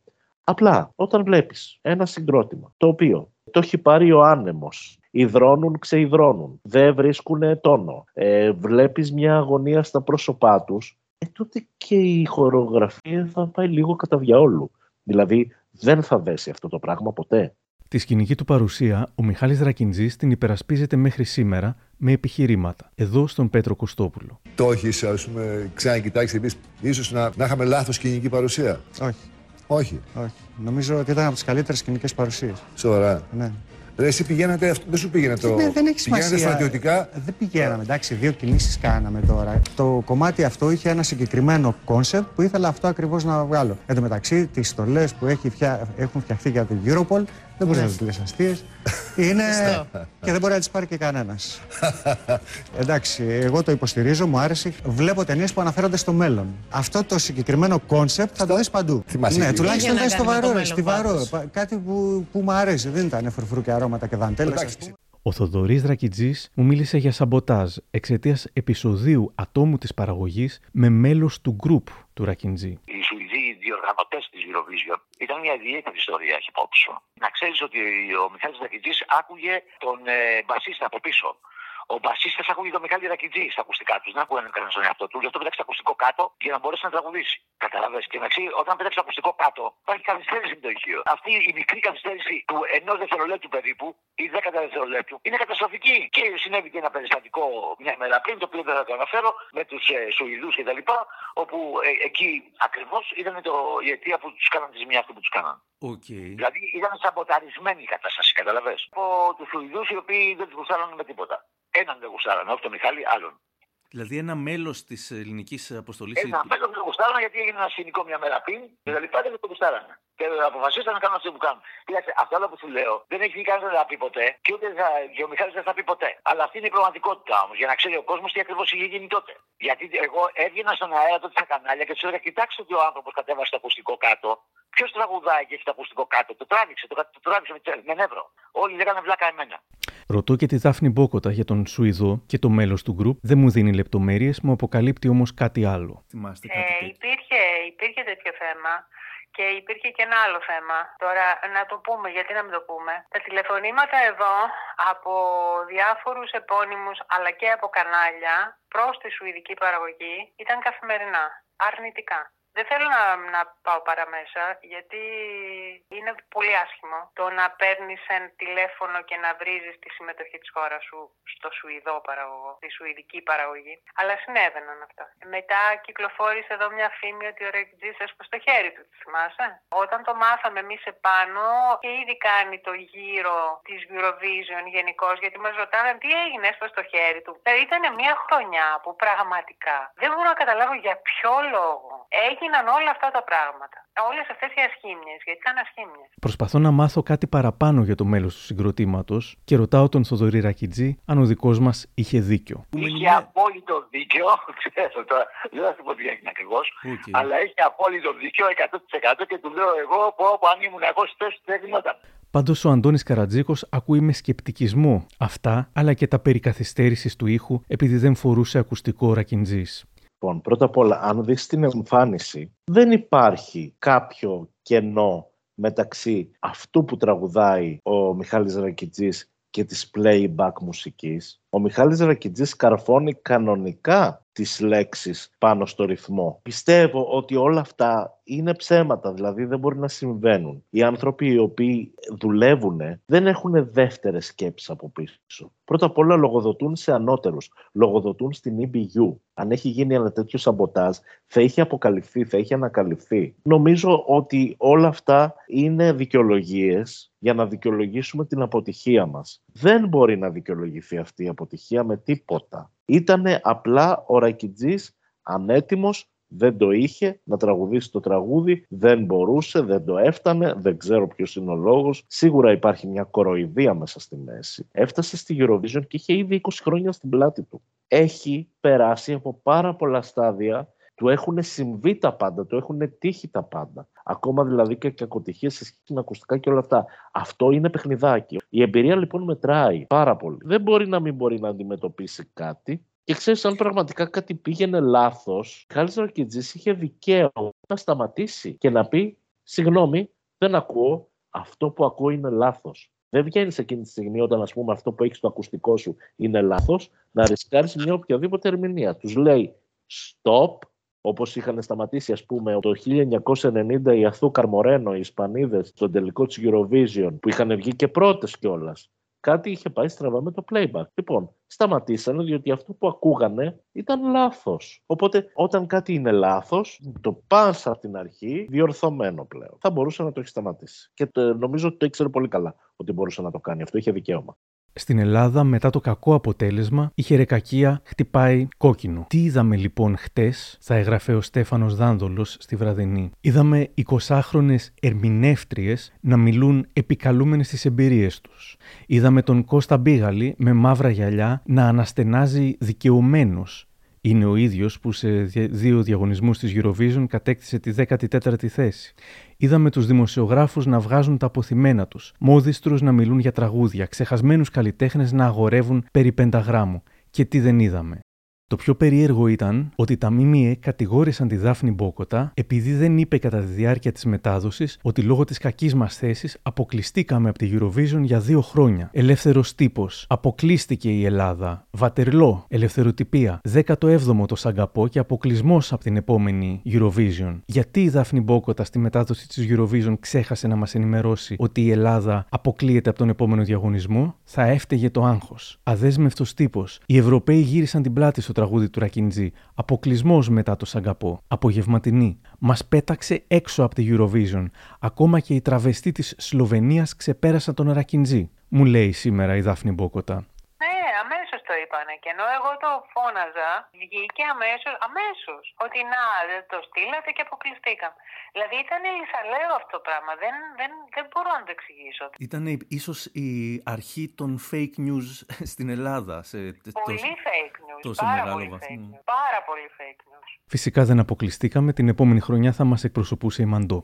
Απλά όταν βλέπεις ένα συγκρότημα το οποίο το έχει πάρει ο άνεμος, υδρώνουν, ξεϊδρώνουν, δεν βρίσκουν τόνο, ε, βλέπεις μια αγωνία στα πρόσωπά τους, ε, τότε και η χορογραφία θα πάει λίγο κατά διαόλου. Δηλαδή δεν θα δέσει αυτό το πράγμα ποτέ. Τη σκηνική του παρουσία, ο Μιχάλης Ρακιντζής την υπερασπίζεται μέχρι σήμερα με επιχειρήματα. Εδώ στον Πέτρο Κωστόπουλο. Το έχει, ας πούμε, ξανακοιτάξεις εμείς, ίσως να, να είχαμε λάθος σκηνική παρουσία. Όχι. Όχι. Όχι. Νομίζω ότι ήταν από τις καλύτερες σκηνικές παρουσίες. Σοβαρά. Ναι. Ρε, εσύ πηγαίνατε, αυτό, δεν σου πήγαινε το. Ναι, δεν έχει σημασία. Πηγαίνατε στρατιωτικά; Δεν πηγαίναμε, εντάξει, δύο κινήσεις κάναμε τώρα. Το κομμάτι αυτό είχε ένα συγκεκριμένο κόνσεπτ που ήθελα αυτό ακριβώς να βγάλω. Εν τω μεταξύ, τις στολές που έχει φτια... έχουν φτιαχτεί για την Europol δεν μπορεί να τις λες αστείες. Είναι. και δεν μπορεί να τις πάρει και κανένας. Εντάξει, εγώ το υποστηρίζω, μου άρεσε. Βλέπω ταινίες που αναφέρονται στο μέλλον. Αυτό το συγκεκριμένο κόνσεπτ θα το δεις παντού. Θυμάσαι ναι, τι τουλάχιστον έγινε. ήταν στο βαρό, ρε, στιβαρό. Πα- Κάτι που, που μου αρέσει. Δεν ήταν φρουφρού και αρώματα και δαντέλε. Ο Θοδωρής Ρακιτζής μου μίλησε για σαμποτάζ εξαιτίας επεισοδίου ατόμου της παραγωγής με μέλος του γκρουπ του Ρακιντζή. Οι Σουηδοί διοργανωτές της Eurovision ήταν μια ιδιαίτερη ιστορία, έχει υπόψη σου. Να ξέρεις ότι ο Μιχάλης Δακητζή άκουγε τον ε, μπασίστα από πίσω. Ο μπασίστας άκουγε τον Μιχάλη Ρακιτζή στα ακουστικά τους. Δεν άκουγε κανένας στον εαυτό του. Γι' αυτό πέταξε το ακουστικό κάτω για να μπορέσει να τραγουδήσει. Καταλαβέ. Και μεταξύ, όταν πέταξε το ακουστικό κάτω, υπάρχει καθυστέρηση με το ηχείο. Αυτή η μικρή καθυστέρηση του ενός δευτερολέπτου περίπου ή δέκατα δευτερολέπτου είναι καταστροφική. Και συνέβη και ένα περιστατικό μια μέρα πριν, το οποίο δεν θα το αναφέρω, με τους ε, Σουηδούς κτλ. Όπου ε, εκεί ακριβώς ήταν το, η αιτία που τους κάναν τη ζημιά αυτή που τους κάναν. Okay. Δηλαδή ήταν σαμποταρισμένη η κατάσταση, καταλαβες. Από τους Σουηδούς οι οποίοι δεν τους γουστάραν με τίποτα. Έναν δεν γουστάραν, όχι τον Μιχάλη, άλλον. Δηλαδή ένα μέλος της ελληνικής αποστολής. Ένα μέλος δεν το γουστάραν γιατί έγινε ένα σκηνικό μια μέρα πριν και τα λοιπά δεν το γουστάραν. Και αποφασίσαν να κάνουν αυτό που κάνουν. Κοίταξε, αυτό άλλο που σου λέω δεν έχει κανένα να πει ποτέ και ούτε θα, και ο Μιχάλης δεν θα πει ποτέ. Αλλά αυτή είναι η πραγματικότητα όμως για να ξέρει ο κόσμος τι ακριβώς είχε γίνει τότε. Γιατί εγώ έβγαινα στον αέρα τότε στα κανάλια και τους έλεγα: Κοιτάξτε ότι ο άνθρωπος κατέβασε το ακουστικό κάτω. Ποιος τραγουδάει και έχει το ακουστικό κάτω. Το τράβηξε, το, το τράβηξε με, με νεύρο. Όλοι λέγανε βλάκα εμένα. Ρωτώ και τη Δάφνη Μπόκοτα για τον Σουηδό και το μέλος του γκρουπ. Δεν μου δίνει λεπτομέρειες, μου αποκαλύπτει όμως κάτι άλλο. Θυμάστε Ε, υπήρχε, υπήρχε τέτοιο θέμα και υπήρχε και ένα άλλο θέμα. Τώρα να το πούμε, γιατί να μην το πούμε. Τα τηλεφωνήματα εδώ από διάφορους επώνυμους αλλά και από κανάλια προς τη σουηδική παραγωγή ήταν καθημερινά, αρνητικά. Δεν θέλω να, να πάω παραμέσα, γιατί είναι πολύ άσχημο το να παίρνεις ένα τηλέφωνο και να βρίζεις τη συμμετοχή της χώρας σου στο Σουηδό παραγωγό, τη Σουηδική παραγωγή. Αλλά συνέβαιναν αυτά. Μετά κυκλοφόρησε εδώ μια φήμη ότι ο Ρεκτζή έσπασε το χέρι του, τη θυμάσαι; Όταν το μάθαμε εμείς επάνω και ήδη κάνει το γύρο της Eurovision γενικώς, γιατί μας ρωτάνε τι έγινε, έσπασε το χέρι του. Δηλαδή ήταν μια χρονιά που πραγματικά δεν μπορώ να καταλάβω για ποιο λόγο έγιναν όλα αυτά τα πράγματα. Όλες αυτές οι ασχήμιες, γιατί ήταν ασχήμιες. Προσπαθώ να μάθω κάτι παραπάνω για το μέλος του συγκροτήματος και ρωτάω τον Θοδωρή Ρακιτζή αν ο δικός μας είχε δίκιο. Είχε απόλυτο δίκιο, <laughs> ξέρω τώρα, δεν θα σου πω τι έγινε ακριβώς, αλλά είχε απόλυτο δίκιο 100% και του λέω εγώ πω, πω αν ήμουν εγώ στη θέση του δεν γινόταν. Πάντως ο Αντώνης Καρατζίκος ακούει με σκεπτικισμό αυτά, αλλά και τα περί καθυστέρησης του ήχου επειδή δεν φορούσε ακουστικό ρακιντζής. Λοιπόν, πρώτα απ' όλα, αν δεις την εμφάνιση, δεν υπάρχει κάποιο κενό μεταξύ αυτού που τραγουδάει ο Μιχάλης Ρακιτζής και της playback μουσικής. Ο Μιχάλης Ρακιτζής καρφώνει κανονικά τις λέξεις πάνω στο ρυθμό. Πιστεύω ότι όλα αυτά είναι ψέματα, δηλαδή δεν μπορεί να συμβαίνουν. Οι άνθρωποι οι οποίοι δουλεύουν δεν έχουν δεύτερες σκέψεις από πίσω. Πρώτα απ' όλα λογοδοτούν σε ανώτερους, λογοδοτούν στην EBU. Αν έχει γίνει ένα τέτοιο σαμποτάζ, θα είχε αποκαλυφθεί, θα είχε ανακαλυφθεί. Νομίζω ότι όλα αυτά είναι δικαιολογίες για να δικαιολογήσουμε την αποτυχία μας. Δεν μπορεί να δικαιολογηθεί αυτή η αποτυχία με τίποτα. Ήτανε απλά ο Ρακιτζής ανέτοιμος, δεν το είχε να τραγουδήσει το τραγούδι, δεν μπορούσε, δεν το έφτανε, δεν ξέρω ποιος είναι ο λόγος. Σίγουρα υπάρχει μια κοροϊδία μέσα στη μέση. Έφτασε στη Eurovision και είχε ήδη 20 χρόνια στην πλάτη του. Έχει περάσει από πάρα πολλά στάδια του έχουν συμβεί τα πάντα, του έχουν τύχει τα πάντα. Ακόμα δηλαδή και κακοτυχίες σε σχέση με ακουστικά και όλα αυτά. Αυτό είναι παιχνιδάκι. Η εμπειρία λοιπόν μετράει πάρα πολύ. Δεν μπορεί να μην μπορεί να αντιμετωπίσει κάτι. Και ξέρεις, αν πραγματικά κάτι πήγαινε λάθος, Χάρη Ρακιτζή είχε δικαίωμα να σταματήσει και να πει: Συγγνώμη, δεν ακούω. Αυτό που ακούω είναι λάθος. Δεν βγαίνεις εκείνη τη στιγμή όταν ας πούμε, αυτό που έχεις στο ακουστικό σου είναι λάθος, να ρισκάρεις μια οποιαδήποτε ερμηνεία. Τους λέει: Stop, Όπως είχαν σταματήσει, ας πούμε, το 1990 οι Αθού Καρμορένο, οι Ισπανίδες, στον τελικό της Eurovision, που είχαν βγει και πρώτες κιόλας. Κάτι είχε πάει στραβά με το playback. Λοιπόν, σταματήσανε διότι αυτό που ακούγανε ήταν λάθος. Οπότε όταν κάτι είναι λάθος, το πας από την αρχή διορθωμένο πλέον. Θα μπορούσε να το έχει σταματήσει. Και το, νομίζω ότι το ήξερε πολύ καλά ότι μπορούσε να το κάνει αυτό. Είχε δικαίωμα. Στην Ελλάδα, μετά το κακό αποτέλεσμα, η χερεκακία χτυπάει κόκκινο. Τι είδαμε λοιπόν χτες, θα έγραφε ο Στέφανος Δάνδολος στη βραδινή. Είδαμε 20χρονε ερμηνεύτριες να μιλούν επικαλούμενες τις εμπειρίες τους. Είδαμε τον Κώστα Μπίγαλη με μαύρα γυαλιά να αναστενάζει δικαιωμένος είναι ο ίδιος που σε δύο διαγωνισμούς της Eurovision κατέκτησε τη 14η θέση. Είδαμε τους δημοσιογράφους να βγάζουν τα αποθυμένα τους, μόδιστρους να μιλούν για τραγούδια, ξεχασμένους καλλιτέχνες να αγορεύουν περί πενταγράμμου. Και τι δεν είδαμε. Το πιο περίεργο ήταν ότι τα ΜΜΕ κατηγόρησαν τη Δάφνη Μπόκοτα επειδή δεν είπε κατά τη διάρκεια της μετάδοσης ότι λόγω της κακής μας θέσης αποκλειστήκαμε από τη Eurovision για δύο χρόνια. Ελεύθερος τύπος. Αποκλείστηκε η Ελλάδα. Βατερλό. Ελευθεροτυπία. 17ο το Σαγκαπό και αποκλεισμός από την επόμενη Eurovision. Γιατί η Δάφνη Μπόκοτα στη μετάδοση της Eurovision ξέχασε να μας ενημερώσει ότι η Ελλάδα αποκλείεται από τον επόμενο διαγωνισμό. Θα έφταιγε το άγχος. Αδέσμευτος τύπος. Οι Ευρωπαίοι γύρισαν την πλάτη στο τραγούδι του Ρακιντζή. Αποκλεισμός μετά το Σαγκαπό. Απογευματινή. Μας πέταξε έξω από τη Eurovision. Ακόμα και η τραβεστή της Σλοβενίας ξεπέρασαν τον Ρακιντζή. Μου λέει σήμερα η Δάφνη Μπόκοτα. Ναι, αμέσω το είπανε. Και ενώ εγώ το φώναζα, βγήκε αμέσως, αμέσως, ότι να, δεν το στείλατε και αποκλειστήκαμε. Δηλαδή ήταν λυσαλαίο αυτό το πράγμα. Δεν, δεν, δεν μπορώ να το εξηγήσω. Ήταν ίσως η αρχή των fake news <laughs> στην Ελλάδα. Σε πολύ τόσο, fake news. Τόσο πάρα μεγάλο πολύ βαθμό. Fake news, πάρα πολύ fake news. Φυσικά δεν αποκλειστήκαμε. Την επόμενη χρονιά θα μας εκπροσωπούσε η Μαντό.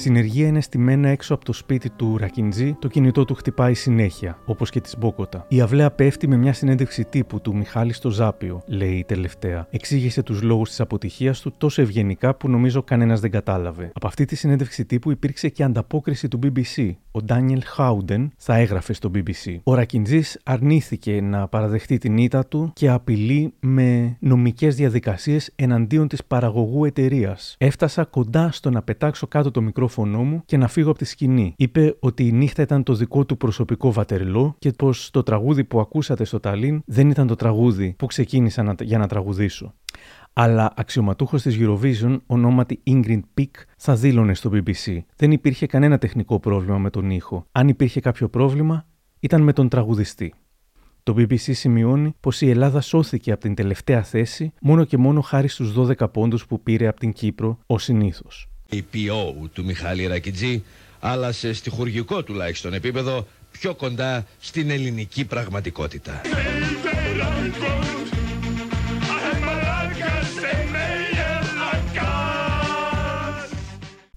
Συνεργεία είναι στημένα έξω από το σπίτι του Ρακιντζή, το κινητό του χτυπάει συνέχεια, όπως και της Μπόκοτα. Η αυλαία πέφτει με μια συνέντευξη τύπου του Μιχάλη στο Ζάπιο, λέει η τελευταία. Εξήγησε τους λόγους της αποτυχίας του τόσο ευγενικά που νομίζω κανένας δεν κατάλαβε. Από αυτή τη συνέντευξη τύπου υπήρξε και ανταπόκριση του BBC. Ο Ντάνιελ Χάουντεν θα έγραφε στο BBC. Ο Ρακιντζής αρνήθηκε να παραδεχτεί την ήττα του και απειλεί με νομικές διαδικασίες εναντίον της παραγωγού εταιρείας. Έφτασα κοντά στο να πετάξω κάτω το μικρόφωνο μου και να φύγω από τη σκηνή. Είπε ότι η νύχτα ήταν το δικό του προσωπικό βατερλό και πως το τραγούδι που ακούσατε στο Ταλίν δεν ήταν το τραγούδι που ξεκίνησα να, για να τραγουδήσω. Αλλά αξιωματούχος της Eurovision, ονόματι Ingrid Pick, θα δήλωνε στο BBC. Δεν υπήρχε κανένα τεχνικό πρόβλημα με τον ήχο. Αν υπήρχε κάποιο πρόβλημα, ήταν με τον τραγουδιστή. Το BBC σημειώνει πως η Ελλάδα σώθηκε από την τελευταία θέση μόνο και μόνο χάρη στους 12 πόντους που πήρε από την Κύπρο ως συνήθως. Η PO του Μιχάλη Ρακιτζή, αλλά σε στοιχουργικό τουλάχιστον επίπεδο, πιο κοντά στην ελληνική πραγματικότητα.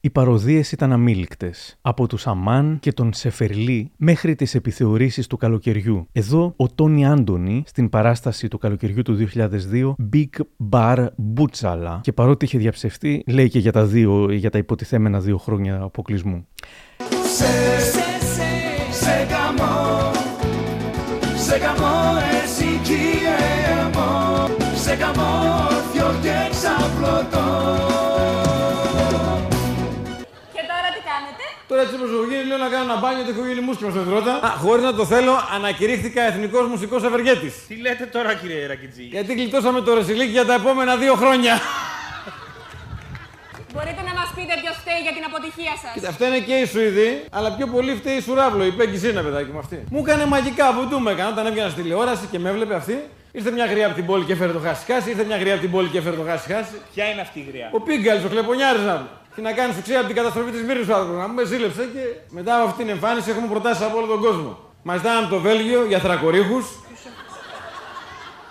Οι παροδίες ήταν αμήλικτες, από τους Αμάν και τον Σεφερλί μέχρι τις επιθεωρήσεις του καλοκαιριού. Εδώ ο Τόνι Άντωνη στην παράσταση του καλοκαιριού του 2002 Big Bar Bootsala και παρότι είχε διαψευτεί λέει και για τα, δύο, για τα υποτιθέμενα δύο χρόνια αποκλεισμού. Σε, σε, σε, σε γαμώ, σε γαμώ Τώρα έτσι όπω έχω γίνει, λέω να κάνω ένα μπάνιο και έχω γίνει μουσκιο στον δρότα. Χωρίς να το θέλω, ανακηρύχθηκα εθνικός μουσικός ευεργέτη. Τι λέτε τώρα, κύριε Ρακιτζή; Γιατί γλιτώσαμε το ρεσιλίκι για τα επόμενα δύο χρόνια. Μπορείτε να μας πείτε ποιος φταίει για την αποτυχία σας. Κοίτα, αυτά είναι και οι Σουηδοί, αλλά πιο πολύ φταίει η Σουράβλο, η Πέγκη Σίνα, παιδάκι μου αυτή. Μου έκανε μαγικά που του με έκανε όταν έβγαινα στη τηλεόραση και με έβλεπε αυτή. Ήρθε μια γριά από την πόλη και έφερε το χάσει χάσει, ήρθε μια γριά από την πόλη και έφερε το χάσει χάσει. Ποια είναι αυτή η γριά; Ο Πίγκαλ, ο κλεπονιάρη να μου. Τι να κάνεις, σου ξέρει από την καταστροφή της Μύρνη του άνθρωπου. Να μου με ζήλεψε και μετά από αυτή την εμφάνιση έχουμε προτάσει από όλο τον κόσμο. Μας ζητάμε το Βέλγιο για θρακορίχους,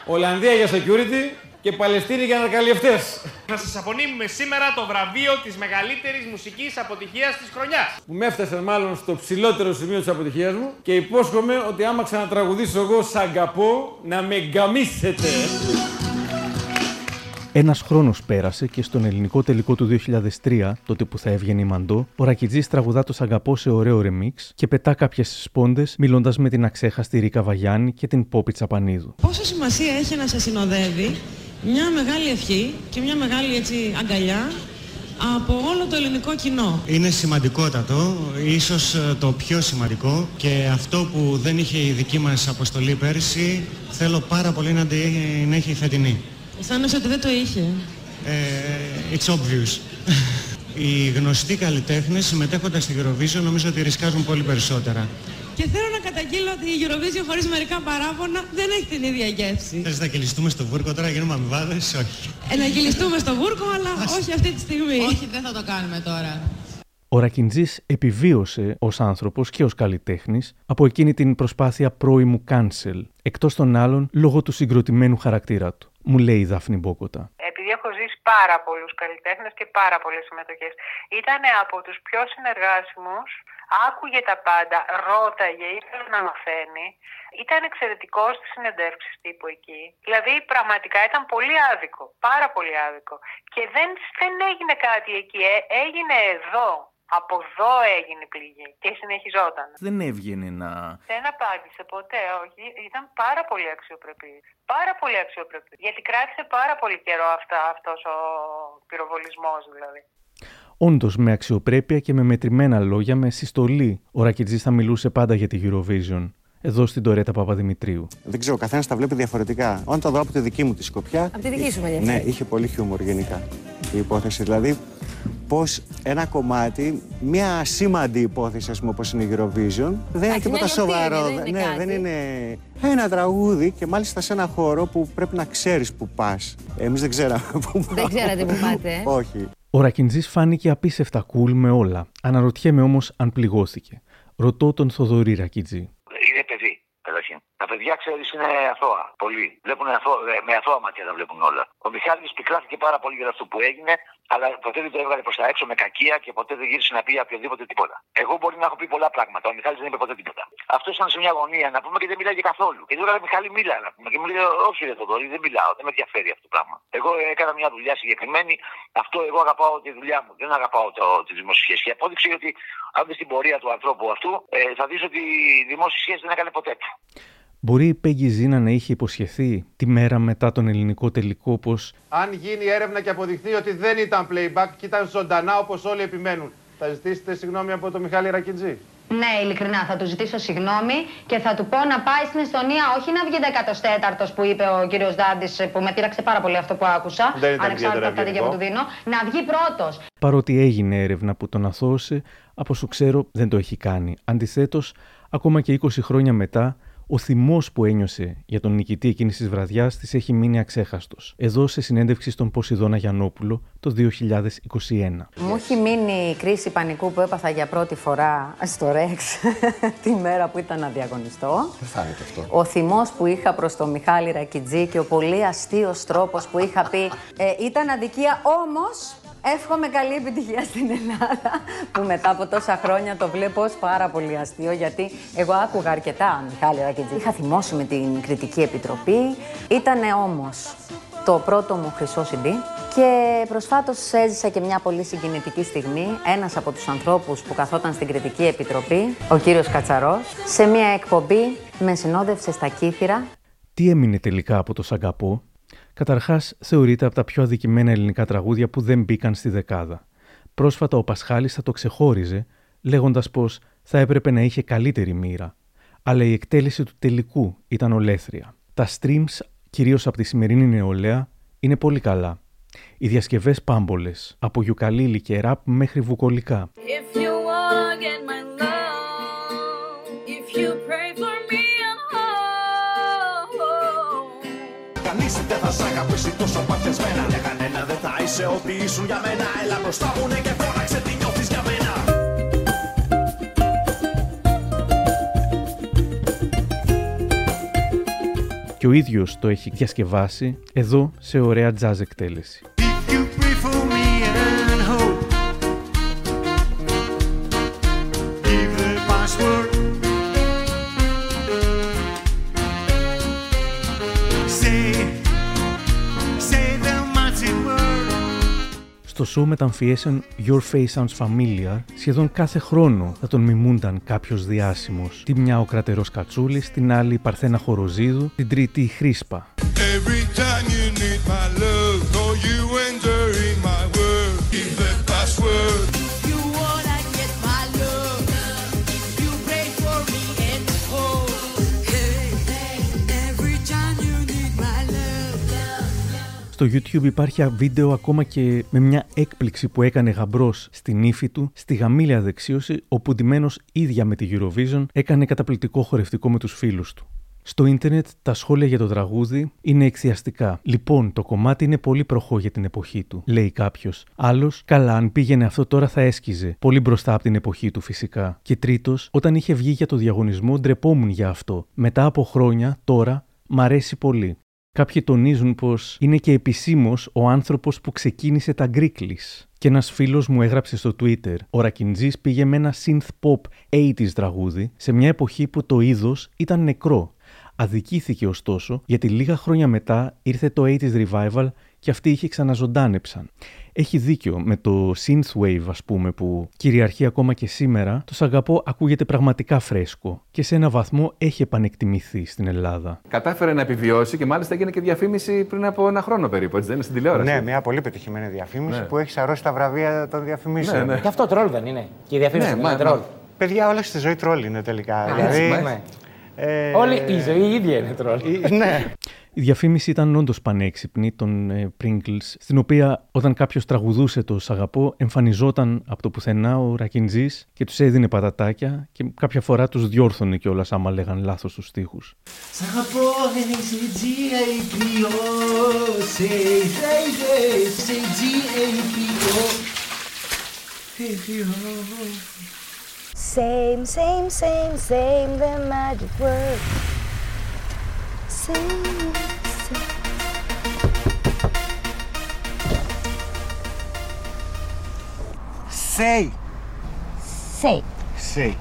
Ολλανδία για security και Παλαιστίνη για ανακαλυφτέ. Να σας απονείμουμε σήμερα το βραβείο της μεγαλύτερης μουσικής αποτυχίας της χρονιάς. Που με έφτασε μάλλον στο ψηλότερο σημείο της αποτυχίας μου και υπόσχομαι ότι άμα ξανατραγουδήσω εγώ σαν καπό να με γκαμίσετε. Ένας χρόνος πέρασε και στον ελληνικό τελικό του 2003, τότε που θα έβγαινε η Μαντό, ο Ρακιτζής τραγουδά το Σαγκαπό σε ωραίο ρεμίξ και πετά κάποιες σπόντες μιλώντας με την αξέχαστη Ρίκα Βαγιάννη και την Πόπη Τσαπανίδου. Πόσο σημασία έχει να σε συνοδεύει μια μεγάλη ευχή και μια μεγάλη έτσι αγκαλιά από όλο το ελληνικό κοινό; Είναι σημαντικότατο, ίσως ε, το πιο σημαντικό και αυτό που δεν είχε η δική μας αποστολή πέρσι θέλω πάρα πολύ να την έχει η φετινή. Αισθάνεσαι ότι δεν το είχε. Ε, it's obvious. Οι γνωστοί καλλιτέχνες συμμετέχοντας στη Eurovision νομίζω ότι ρισκάζουν πολύ περισσότερα. Και θέλω να καταγγείλω ότι η Eurovision χωρίς μερικά παράπονα δεν έχει την ίδια γεύση. Θες να κυλιστούμε στο βούρκο τώρα, γίνουμε αμοιβάδες, όχι. Ε, να κυλιστούμε στο βούρκο, αλλά όχι αυτή τη στιγμή. Όχι, δεν θα το κάνουμε τώρα. Ο Ρακιντζής επιβίωσε ως άνθρωπος και ως καλλιτέχνης από εκείνη την προσπάθεια πρώιμου cancel, εκτός των άλλων λόγω του συγκροτημένου χαρακτήρα του. Μου λέει η Δάφνη Μπόκοτα. Επειδή έχω ζήσει πάρα πολλούς καλλιτέχνες και πάρα πολλές συμμετοχές, ήταν από τους πιο συνεργάσιμους. Άκουγε τα πάντα, ρώταγε, ήθελε να μαθαίνει. Ήταν εξαιρετικό στις συνεντεύξεις τύπου εκεί. Δηλαδή πραγματικά ήταν πολύ άδικο. Πάρα πολύ άδικο. Και δεν, δεν έγινε κάτι εκεί. Ε, έγινε εδώ. Από εδώ έγινε η πληγή και συνεχιζόταν. Δεν έβγαινε να. Δεν απάντησε ποτέ, όχι. Ήταν πάρα πολύ αξιοπρεπή. Πάρα πολύ αξιοπρεπή. Γιατί κράτησε πάρα πολύ καιρό αυτά, αυτός ο πυροβολισμός δηλαδή. Όντως, με αξιοπρέπεια και με μετρημένα λόγια, με συστολή, ο Ρακιτζή θα μιλούσε πάντα για τη Eurovision. Εδώ στην Τωρέτα Παπαδημητρίου. Δεν ξέρω, ο καθένας τα βλέπει διαφορετικά. Όταν το δω από τη δική μου τη σκοπιά. Από τη δική σου μελέτη. Ναι, είχε πολύ χιούμορ γενικά η υπόθεση. Δηλαδή, πώς ένα κομμάτι, μια ασήμαντη υπόθεση, ας πούμε, όπως είναι η Eurovision, δεν είναι τίποτα σοβαρό. δεν είναι ναι, κάτι. δεν είναι. Ένα τραγούδι και μάλιστα σε ένα χώρο που πρέπει να ξέρεις που πας. Εμείς δεν ξέραμε <laughs> που Δεν ξέρατε που πάτε. ε; Όχι. Ο Ρακιντζής φάνηκε απίστευτα cool με όλα. Αναρωτιέμαι όμως αν πληγώθηκε. Ρωτώ τον Θοδωρή Ρακιτζή. Είναι παιδί, καταρχήν. Τα παιδιά, ξέρεις, είναι αθώα. Πολύ. Βλέπουν αθώα, ε, με αθώα μάτια τα βλέπουν όλα. Ο Μιχάλης πικράθηκε πάρα πολύ για αυτό που έγινε, αλλά ποτέ δεν το έβγαλε προς τα έξω με κακία και ποτέ δεν γύρισε να πει οποιοδήποτε τίποτα. Εγώ μπορεί να έχω πει πολλά πράγματα. Ο Μιχάλης δεν είπε ποτέ τίποτα. Αυτό ήταν σε μια γωνία να πούμε και δεν μιλάγε καθόλου. Και του έλεγα Μιχάλη, μίλα να πούμε. Και μου λέει, Όχι, ρε Θοδωρή, δεν μιλάω, δεν με ενδιαφέρει αυτό το πράγμα. Εγώ έκανα μια δουλειά συγκεκριμένη. Αυτό εγώ αγαπάω τη δουλειά μου. Δεν αγαπάω το, τη δημόσια σχέση. Και απόδειξε ότι αν δεις την πορεία του ανθρώπου αυτού, ε, θα δεις ότι η δημόσια σχέση δεν έκανε ποτέ του. Μπορεί η Πέγγι Ζήνα να είχε υποσχεθεί τη μέρα μετά τον ελληνικό τελικό πως Αν γίνει έρευνα και αποδειχθεί ότι δεν ήταν playback και ήταν ζωντανά όπως όλοι επιμένουν, θα ζητήσετε συγγνώμη από τον Μιχάλη Ρακιτζή. Ναι, ειλικρινά, θα του ζητήσω συγγνώμη και θα του πω να πάει στην Εστονία, όχι να βγει 14ο που είπε ο κύριος Δάντης, που με πείραξε πάρα πολύ αυτό που άκουσα. Δεν ήταν ανεξάρτητα από τα ιδιαίτερα δίκαια που του δίνω. Να βγει πρώτος. παρότι έγινε έρευνα που τον αθώωσε, από όσο ξέρω δεν το έχει κάνει. Αντιθέτως, ακόμα και 20 χρόνια μετά, ο θυμός που ένιωσε για τον νικητή εκείνης της βραδιάς της έχει μείνει αξέχαστος. Εδώ σε συνέντευξη στον Ποσειδώνα Γιαννόπουλο το 2021. Μου έχει μείνει η κρίση πανικού που έπαθα για πρώτη φορά στο Ρεξ <laughs> τη μέρα που ήταν να διαγωνιστώ. Δεν φάνηκε αυτό. Ο θυμός που είχα προς τον Μιχάλη Ρακιτζή και ο πολύ αστείος τρόπος που είχα πει ε, ήταν αδικία, όμως εύχομαι καλή επιτυχία στην Ελλάδα που μετά από τόσα χρόνια το βλέπω ως πάρα πολύ αστείο γιατί εγώ άκουγα αρκετά Μιχάλη Ρακιτζή. Είχα θυμώσει με την κριτική επιτροπή, ήτανε όμως το πρώτο μου χρυσό CD και προσφάτως έζησα και μια πολύ συγκινητική στιγμή. Ένας από τους ανθρώπους που καθόταν στην Κριτική Επιτροπή, ο κύριος Κατσαρός, σε μια εκπομπή με συνόδευσε στα Κύθυρα. Τι έμεινε τελικά από το Σαγκαπό; Καταρχάς, θεωρείται από τα πιο αδικημένα ελληνικά τραγούδια που δεν μπήκαν στη δεκάδα. Πρόσφατα ο Πασχάλης θα το ξεχώριζε, λέγοντας πως θα έπρεπε να είχε καλύτερη μοίρα. Αλλά η εκτέλεση του τελικού ήταν ολέθρια. Τα streams, κυρίως από τη σημερινή νεολαία, είναι πολύ καλά. Οι διασκευές πάμπολες, από γιουκαλίλι και ραπ μέχρι βουκολικά. If you δεν θα σ' αγαπήσει τόσο παθιασμένα. Για κανένα δεν θα είσαι ό,τι ήσουν για μένα. Έλα μπροστά μου ναι και φώναξε τι νιώθεις για μένα. Και ο ίδιος το έχει διασκευάσει εδώ σε ωραία jazz εκτέλεση. Στο show μεταμφιέσεων Your Face Sounds Familiar, σχεδόν κάθε χρόνο θα τον μιμούνταν κάποιος διάσημος. Τη μια ο κρατερός Κατσούλης, την άλλη η Παρθένα Χοροζίδου, την τρίτη η Χρήσπα. Στο YouTube υπάρχει βίντεο ακόμα και με μια έκπληξη που έκανε γαμπρός στην ύφη του στη γαμήλια δεξίωση, όπου ντυμένος ίδια με τη Eurovision έκανε καταπληκτικό χορευτικό με τους φίλους του. Στο ίντερνετ τα σχόλια για το τραγούδι είναι εκθιαστικά. Λοιπόν, το κομμάτι είναι πολύ προχώ για την εποχή του, λέει κάποιος. Άλλος, καλά, αν πήγαινε αυτό τώρα θα έσκιζε. Πολύ μπροστά από την εποχή του φυσικά. Και τρίτος, όταν είχε βγει για το διαγωνισμό, ντρεπόμουν για αυτό. Μετά από χρόνια, τώρα, μ' αρέσει πολύ. Κάποιοι τονίζουν πως είναι και επισήμως ο άνθρωπος που ξεκίνησε τα γκρίκλι. Και ένας φίλος μου έγραψε στο Twitter: Ο Ρακιντζή πήγε με ένα synth pop 80s τραγούδι σε μια εποχή που το είδος ήταν νεκρό. Αδικήθηκε ωστόσο γιατί λίγα χρόνια μετά ήρθε το 80s revival και αυτοί είχε ξαναζωντάνεψαν. Έχει δίκιο με το synthwave ας πούμε που κυριαρχεί ακόμα και σήμερα, το Σαγαπό ακούγεται πραγματικά φρέσκο και σε ένα βαθμό έχει επανεκτιμηθεί στην Ελλάδα. Κατάφερε να επιβιώσει και μάλιστα έγινε και διαφήμιση πριν από ένα χρόνο περίπου, έτσι δεν είναι στην τηλεόραση. Ναι, μια πολύ πετυχημένη διαφήμιση Ναι. που έχει σαρώσει τα βραβεία των διαφημίσεων. Ναι, ναι. Και αυτό τρόλ δεν είναι. Και η διαφήμιση Ναι, είναι μα- τρόλ. Παιδιά, όλα στη ζωή τρόλ είναι τελικά. Α, δηλαδή, έτσι, ναι. ε, Όλη η ζωή η ίδια είναι τρόλ. ναι. <laughs> Η διαφήμιση ήταν όντως πανέξυπνη των ε, Pringles, στην οποία όταν κάποιος τραγουδούσε το Σ' αγαπώ, εμφανιζόταν από το πουθενά ο Ρακιντζή και τους έδινε πατατάκια και κάποια φορά τους διόρθωνε κιόλας άμα λέγαν λάθος του στίχους. Σ' αγαπώ, C-G-A-P-O Say, say, say, say G-A-P-O Same, same, same, same, the magic word. Same, same. Say. Say. Say.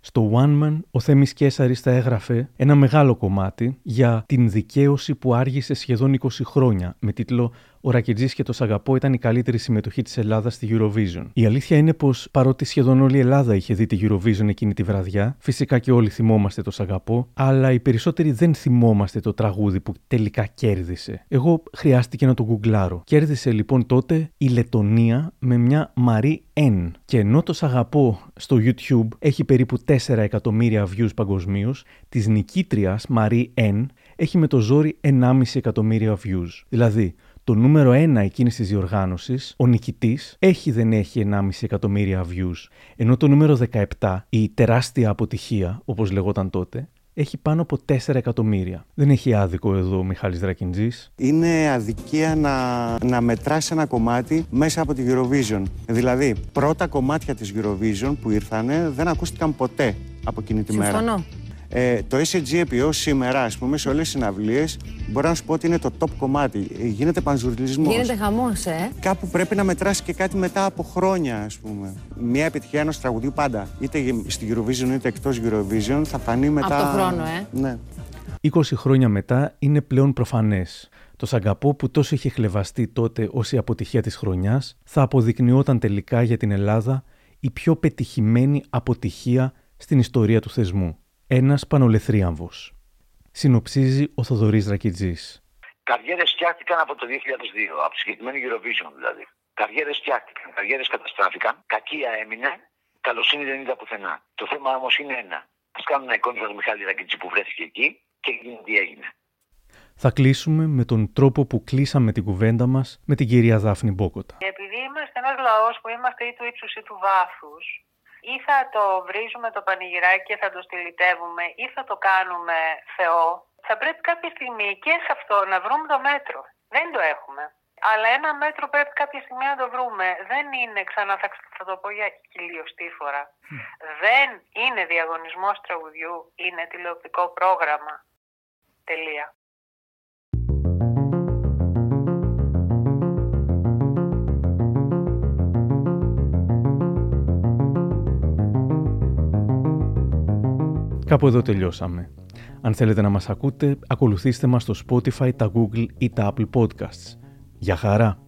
Στο One Man, ο Θέμης Κέσαρης θα έγραφε ένα μεγάλο κομμάτι για την δικαίωση που άργησε σχεδόν 20 χρόνια, με τίτλο «Ο Ρακετζής και το Σαγαπό ήταν η καλύτερη συμμετοχή της Ελλάδας στη Eurovision». Η αλήθεια είναι πως παρότι σχεδόν όλη η Ελλάδα είχε δει τη Eurovision εκείνη τη βραδιά, φυσικά και όλοι θυμόμαστε το Σαγαπό, αλλά οι περισσότεροι δεν θυμόμαστε το τραγούδι που τελικά κέρδισε. Εγώ χρειάστηκε να το γκουγκλάρω. Κέρδισε λοιπόν τότε η Λετωνία με μια Μαρή N. Και ενώ το Σαγαπό στο YouTube έχει περίπου 4 εκατομμύρια views παγκοσμίως, της νικήτριας Μαρή N έχει με το ζόρι 1,5 εκατομμύρια views. Δηλαδή, το νούμερο 1 εκείνης της διοργάνωσης, ο νικητής, έχει δεν έχει 1,5 εκατομμύρια views. Ενώ το νούμερο 17, η τεράστια αποτυχία, όπως λεγόταν τότε, έχει πάνω από 4 εκατομμύρια. Δεν έχει άδικο εδώ ο Μιχάλης Δρακιντζής. Είναι αδικία να, να μετράς ένα κομμάτι μέσα από τη Eurovision. Δηλαδή, πρώτα κομμάτια της Eurovision που ήρθανε δεν ακούστηκαν ποτέ από εκείνη τη μέρα. Συμφωνώ. Ε, το SGPO σήμερα, ας πούμε, σε όλες τις συναυλίες, μπορώ να σου πω ότι είναι το top κομμάτι. Ε, Γίνεται πανζουρλισμός. Γίνεται χαμός, ε. Κάπου πρέπει να μετράσει και κάτι μετά από χρόνια, ας πούμε. Μια επιτυχία ενός τραγουδιού πάντα, είτε στη Eurovision είτε εκτός Eurovision, θα φανεί μετά... Από το χρόνο, ε. Ναι. 20 χρόνια μετά είναι πλέον προφανές. Το Σαγκαπό που τόσο είχε χλεβαστεί τότε ως η αποτυχία της χρονιάς θα αποδεικνυόταν τελικά για την Ελλάδα η πιο πετυχημένη αποτυχία στην ιστορία του θεσμού. Ένας πανολεθρίαμβος. Συνοψίζει ο Θοδωρής Ρακιτζής. Καριέρες φτιάχτηκαν από το 2002, από τη συγκεκριμένη Eurovision δηλαδή. Καριέρες φτιάχτηκαν, καριέρες καταστράφηκαν, κακία έμεινε, καλοσύνη δεν είδα πουθενά. Το θέμα όμως είναι ένα. Α κάνουμε ένα εικόνα του Μιχάλη Ρακιτσί που βρέθηκε εκεί και έγινε τι έγινε. Θα κλείσουμε με τον τρόπο που κλείσαμε την κουβέντα μας με την κυρία Δάφνη Μπόκοτα. Επειδή είμαστε ένας λαός που είμαστε ή του ύψους ή του βάθους, ή θα το βρίζουμε το πανηγυράκι και θα το στυλιτεύουμε ή θα το κάνουμε Θεό, θα πρέπει κάποια στιγμή και σε αυτό να βρούμε το μέτρο. Δεν το έχουμε. Αλλά ένα μέτρο πρέπει κάποια στιγμή να το βρούμε. Δεν είναι, ξανά θα, θα το πω για χιλιοστή φορά, δεν είναι διαγωνισμός τραγουδιού, είναι τηλεοπτικό πρόγραμμα. Τελεία. Κάπου εδώ τελειώσαμε. Αν θέλετε να μας ακούτε, ακολουθήστε μας στο Spotify, τα Google ή τα Apple Podcasts. Για χαρά.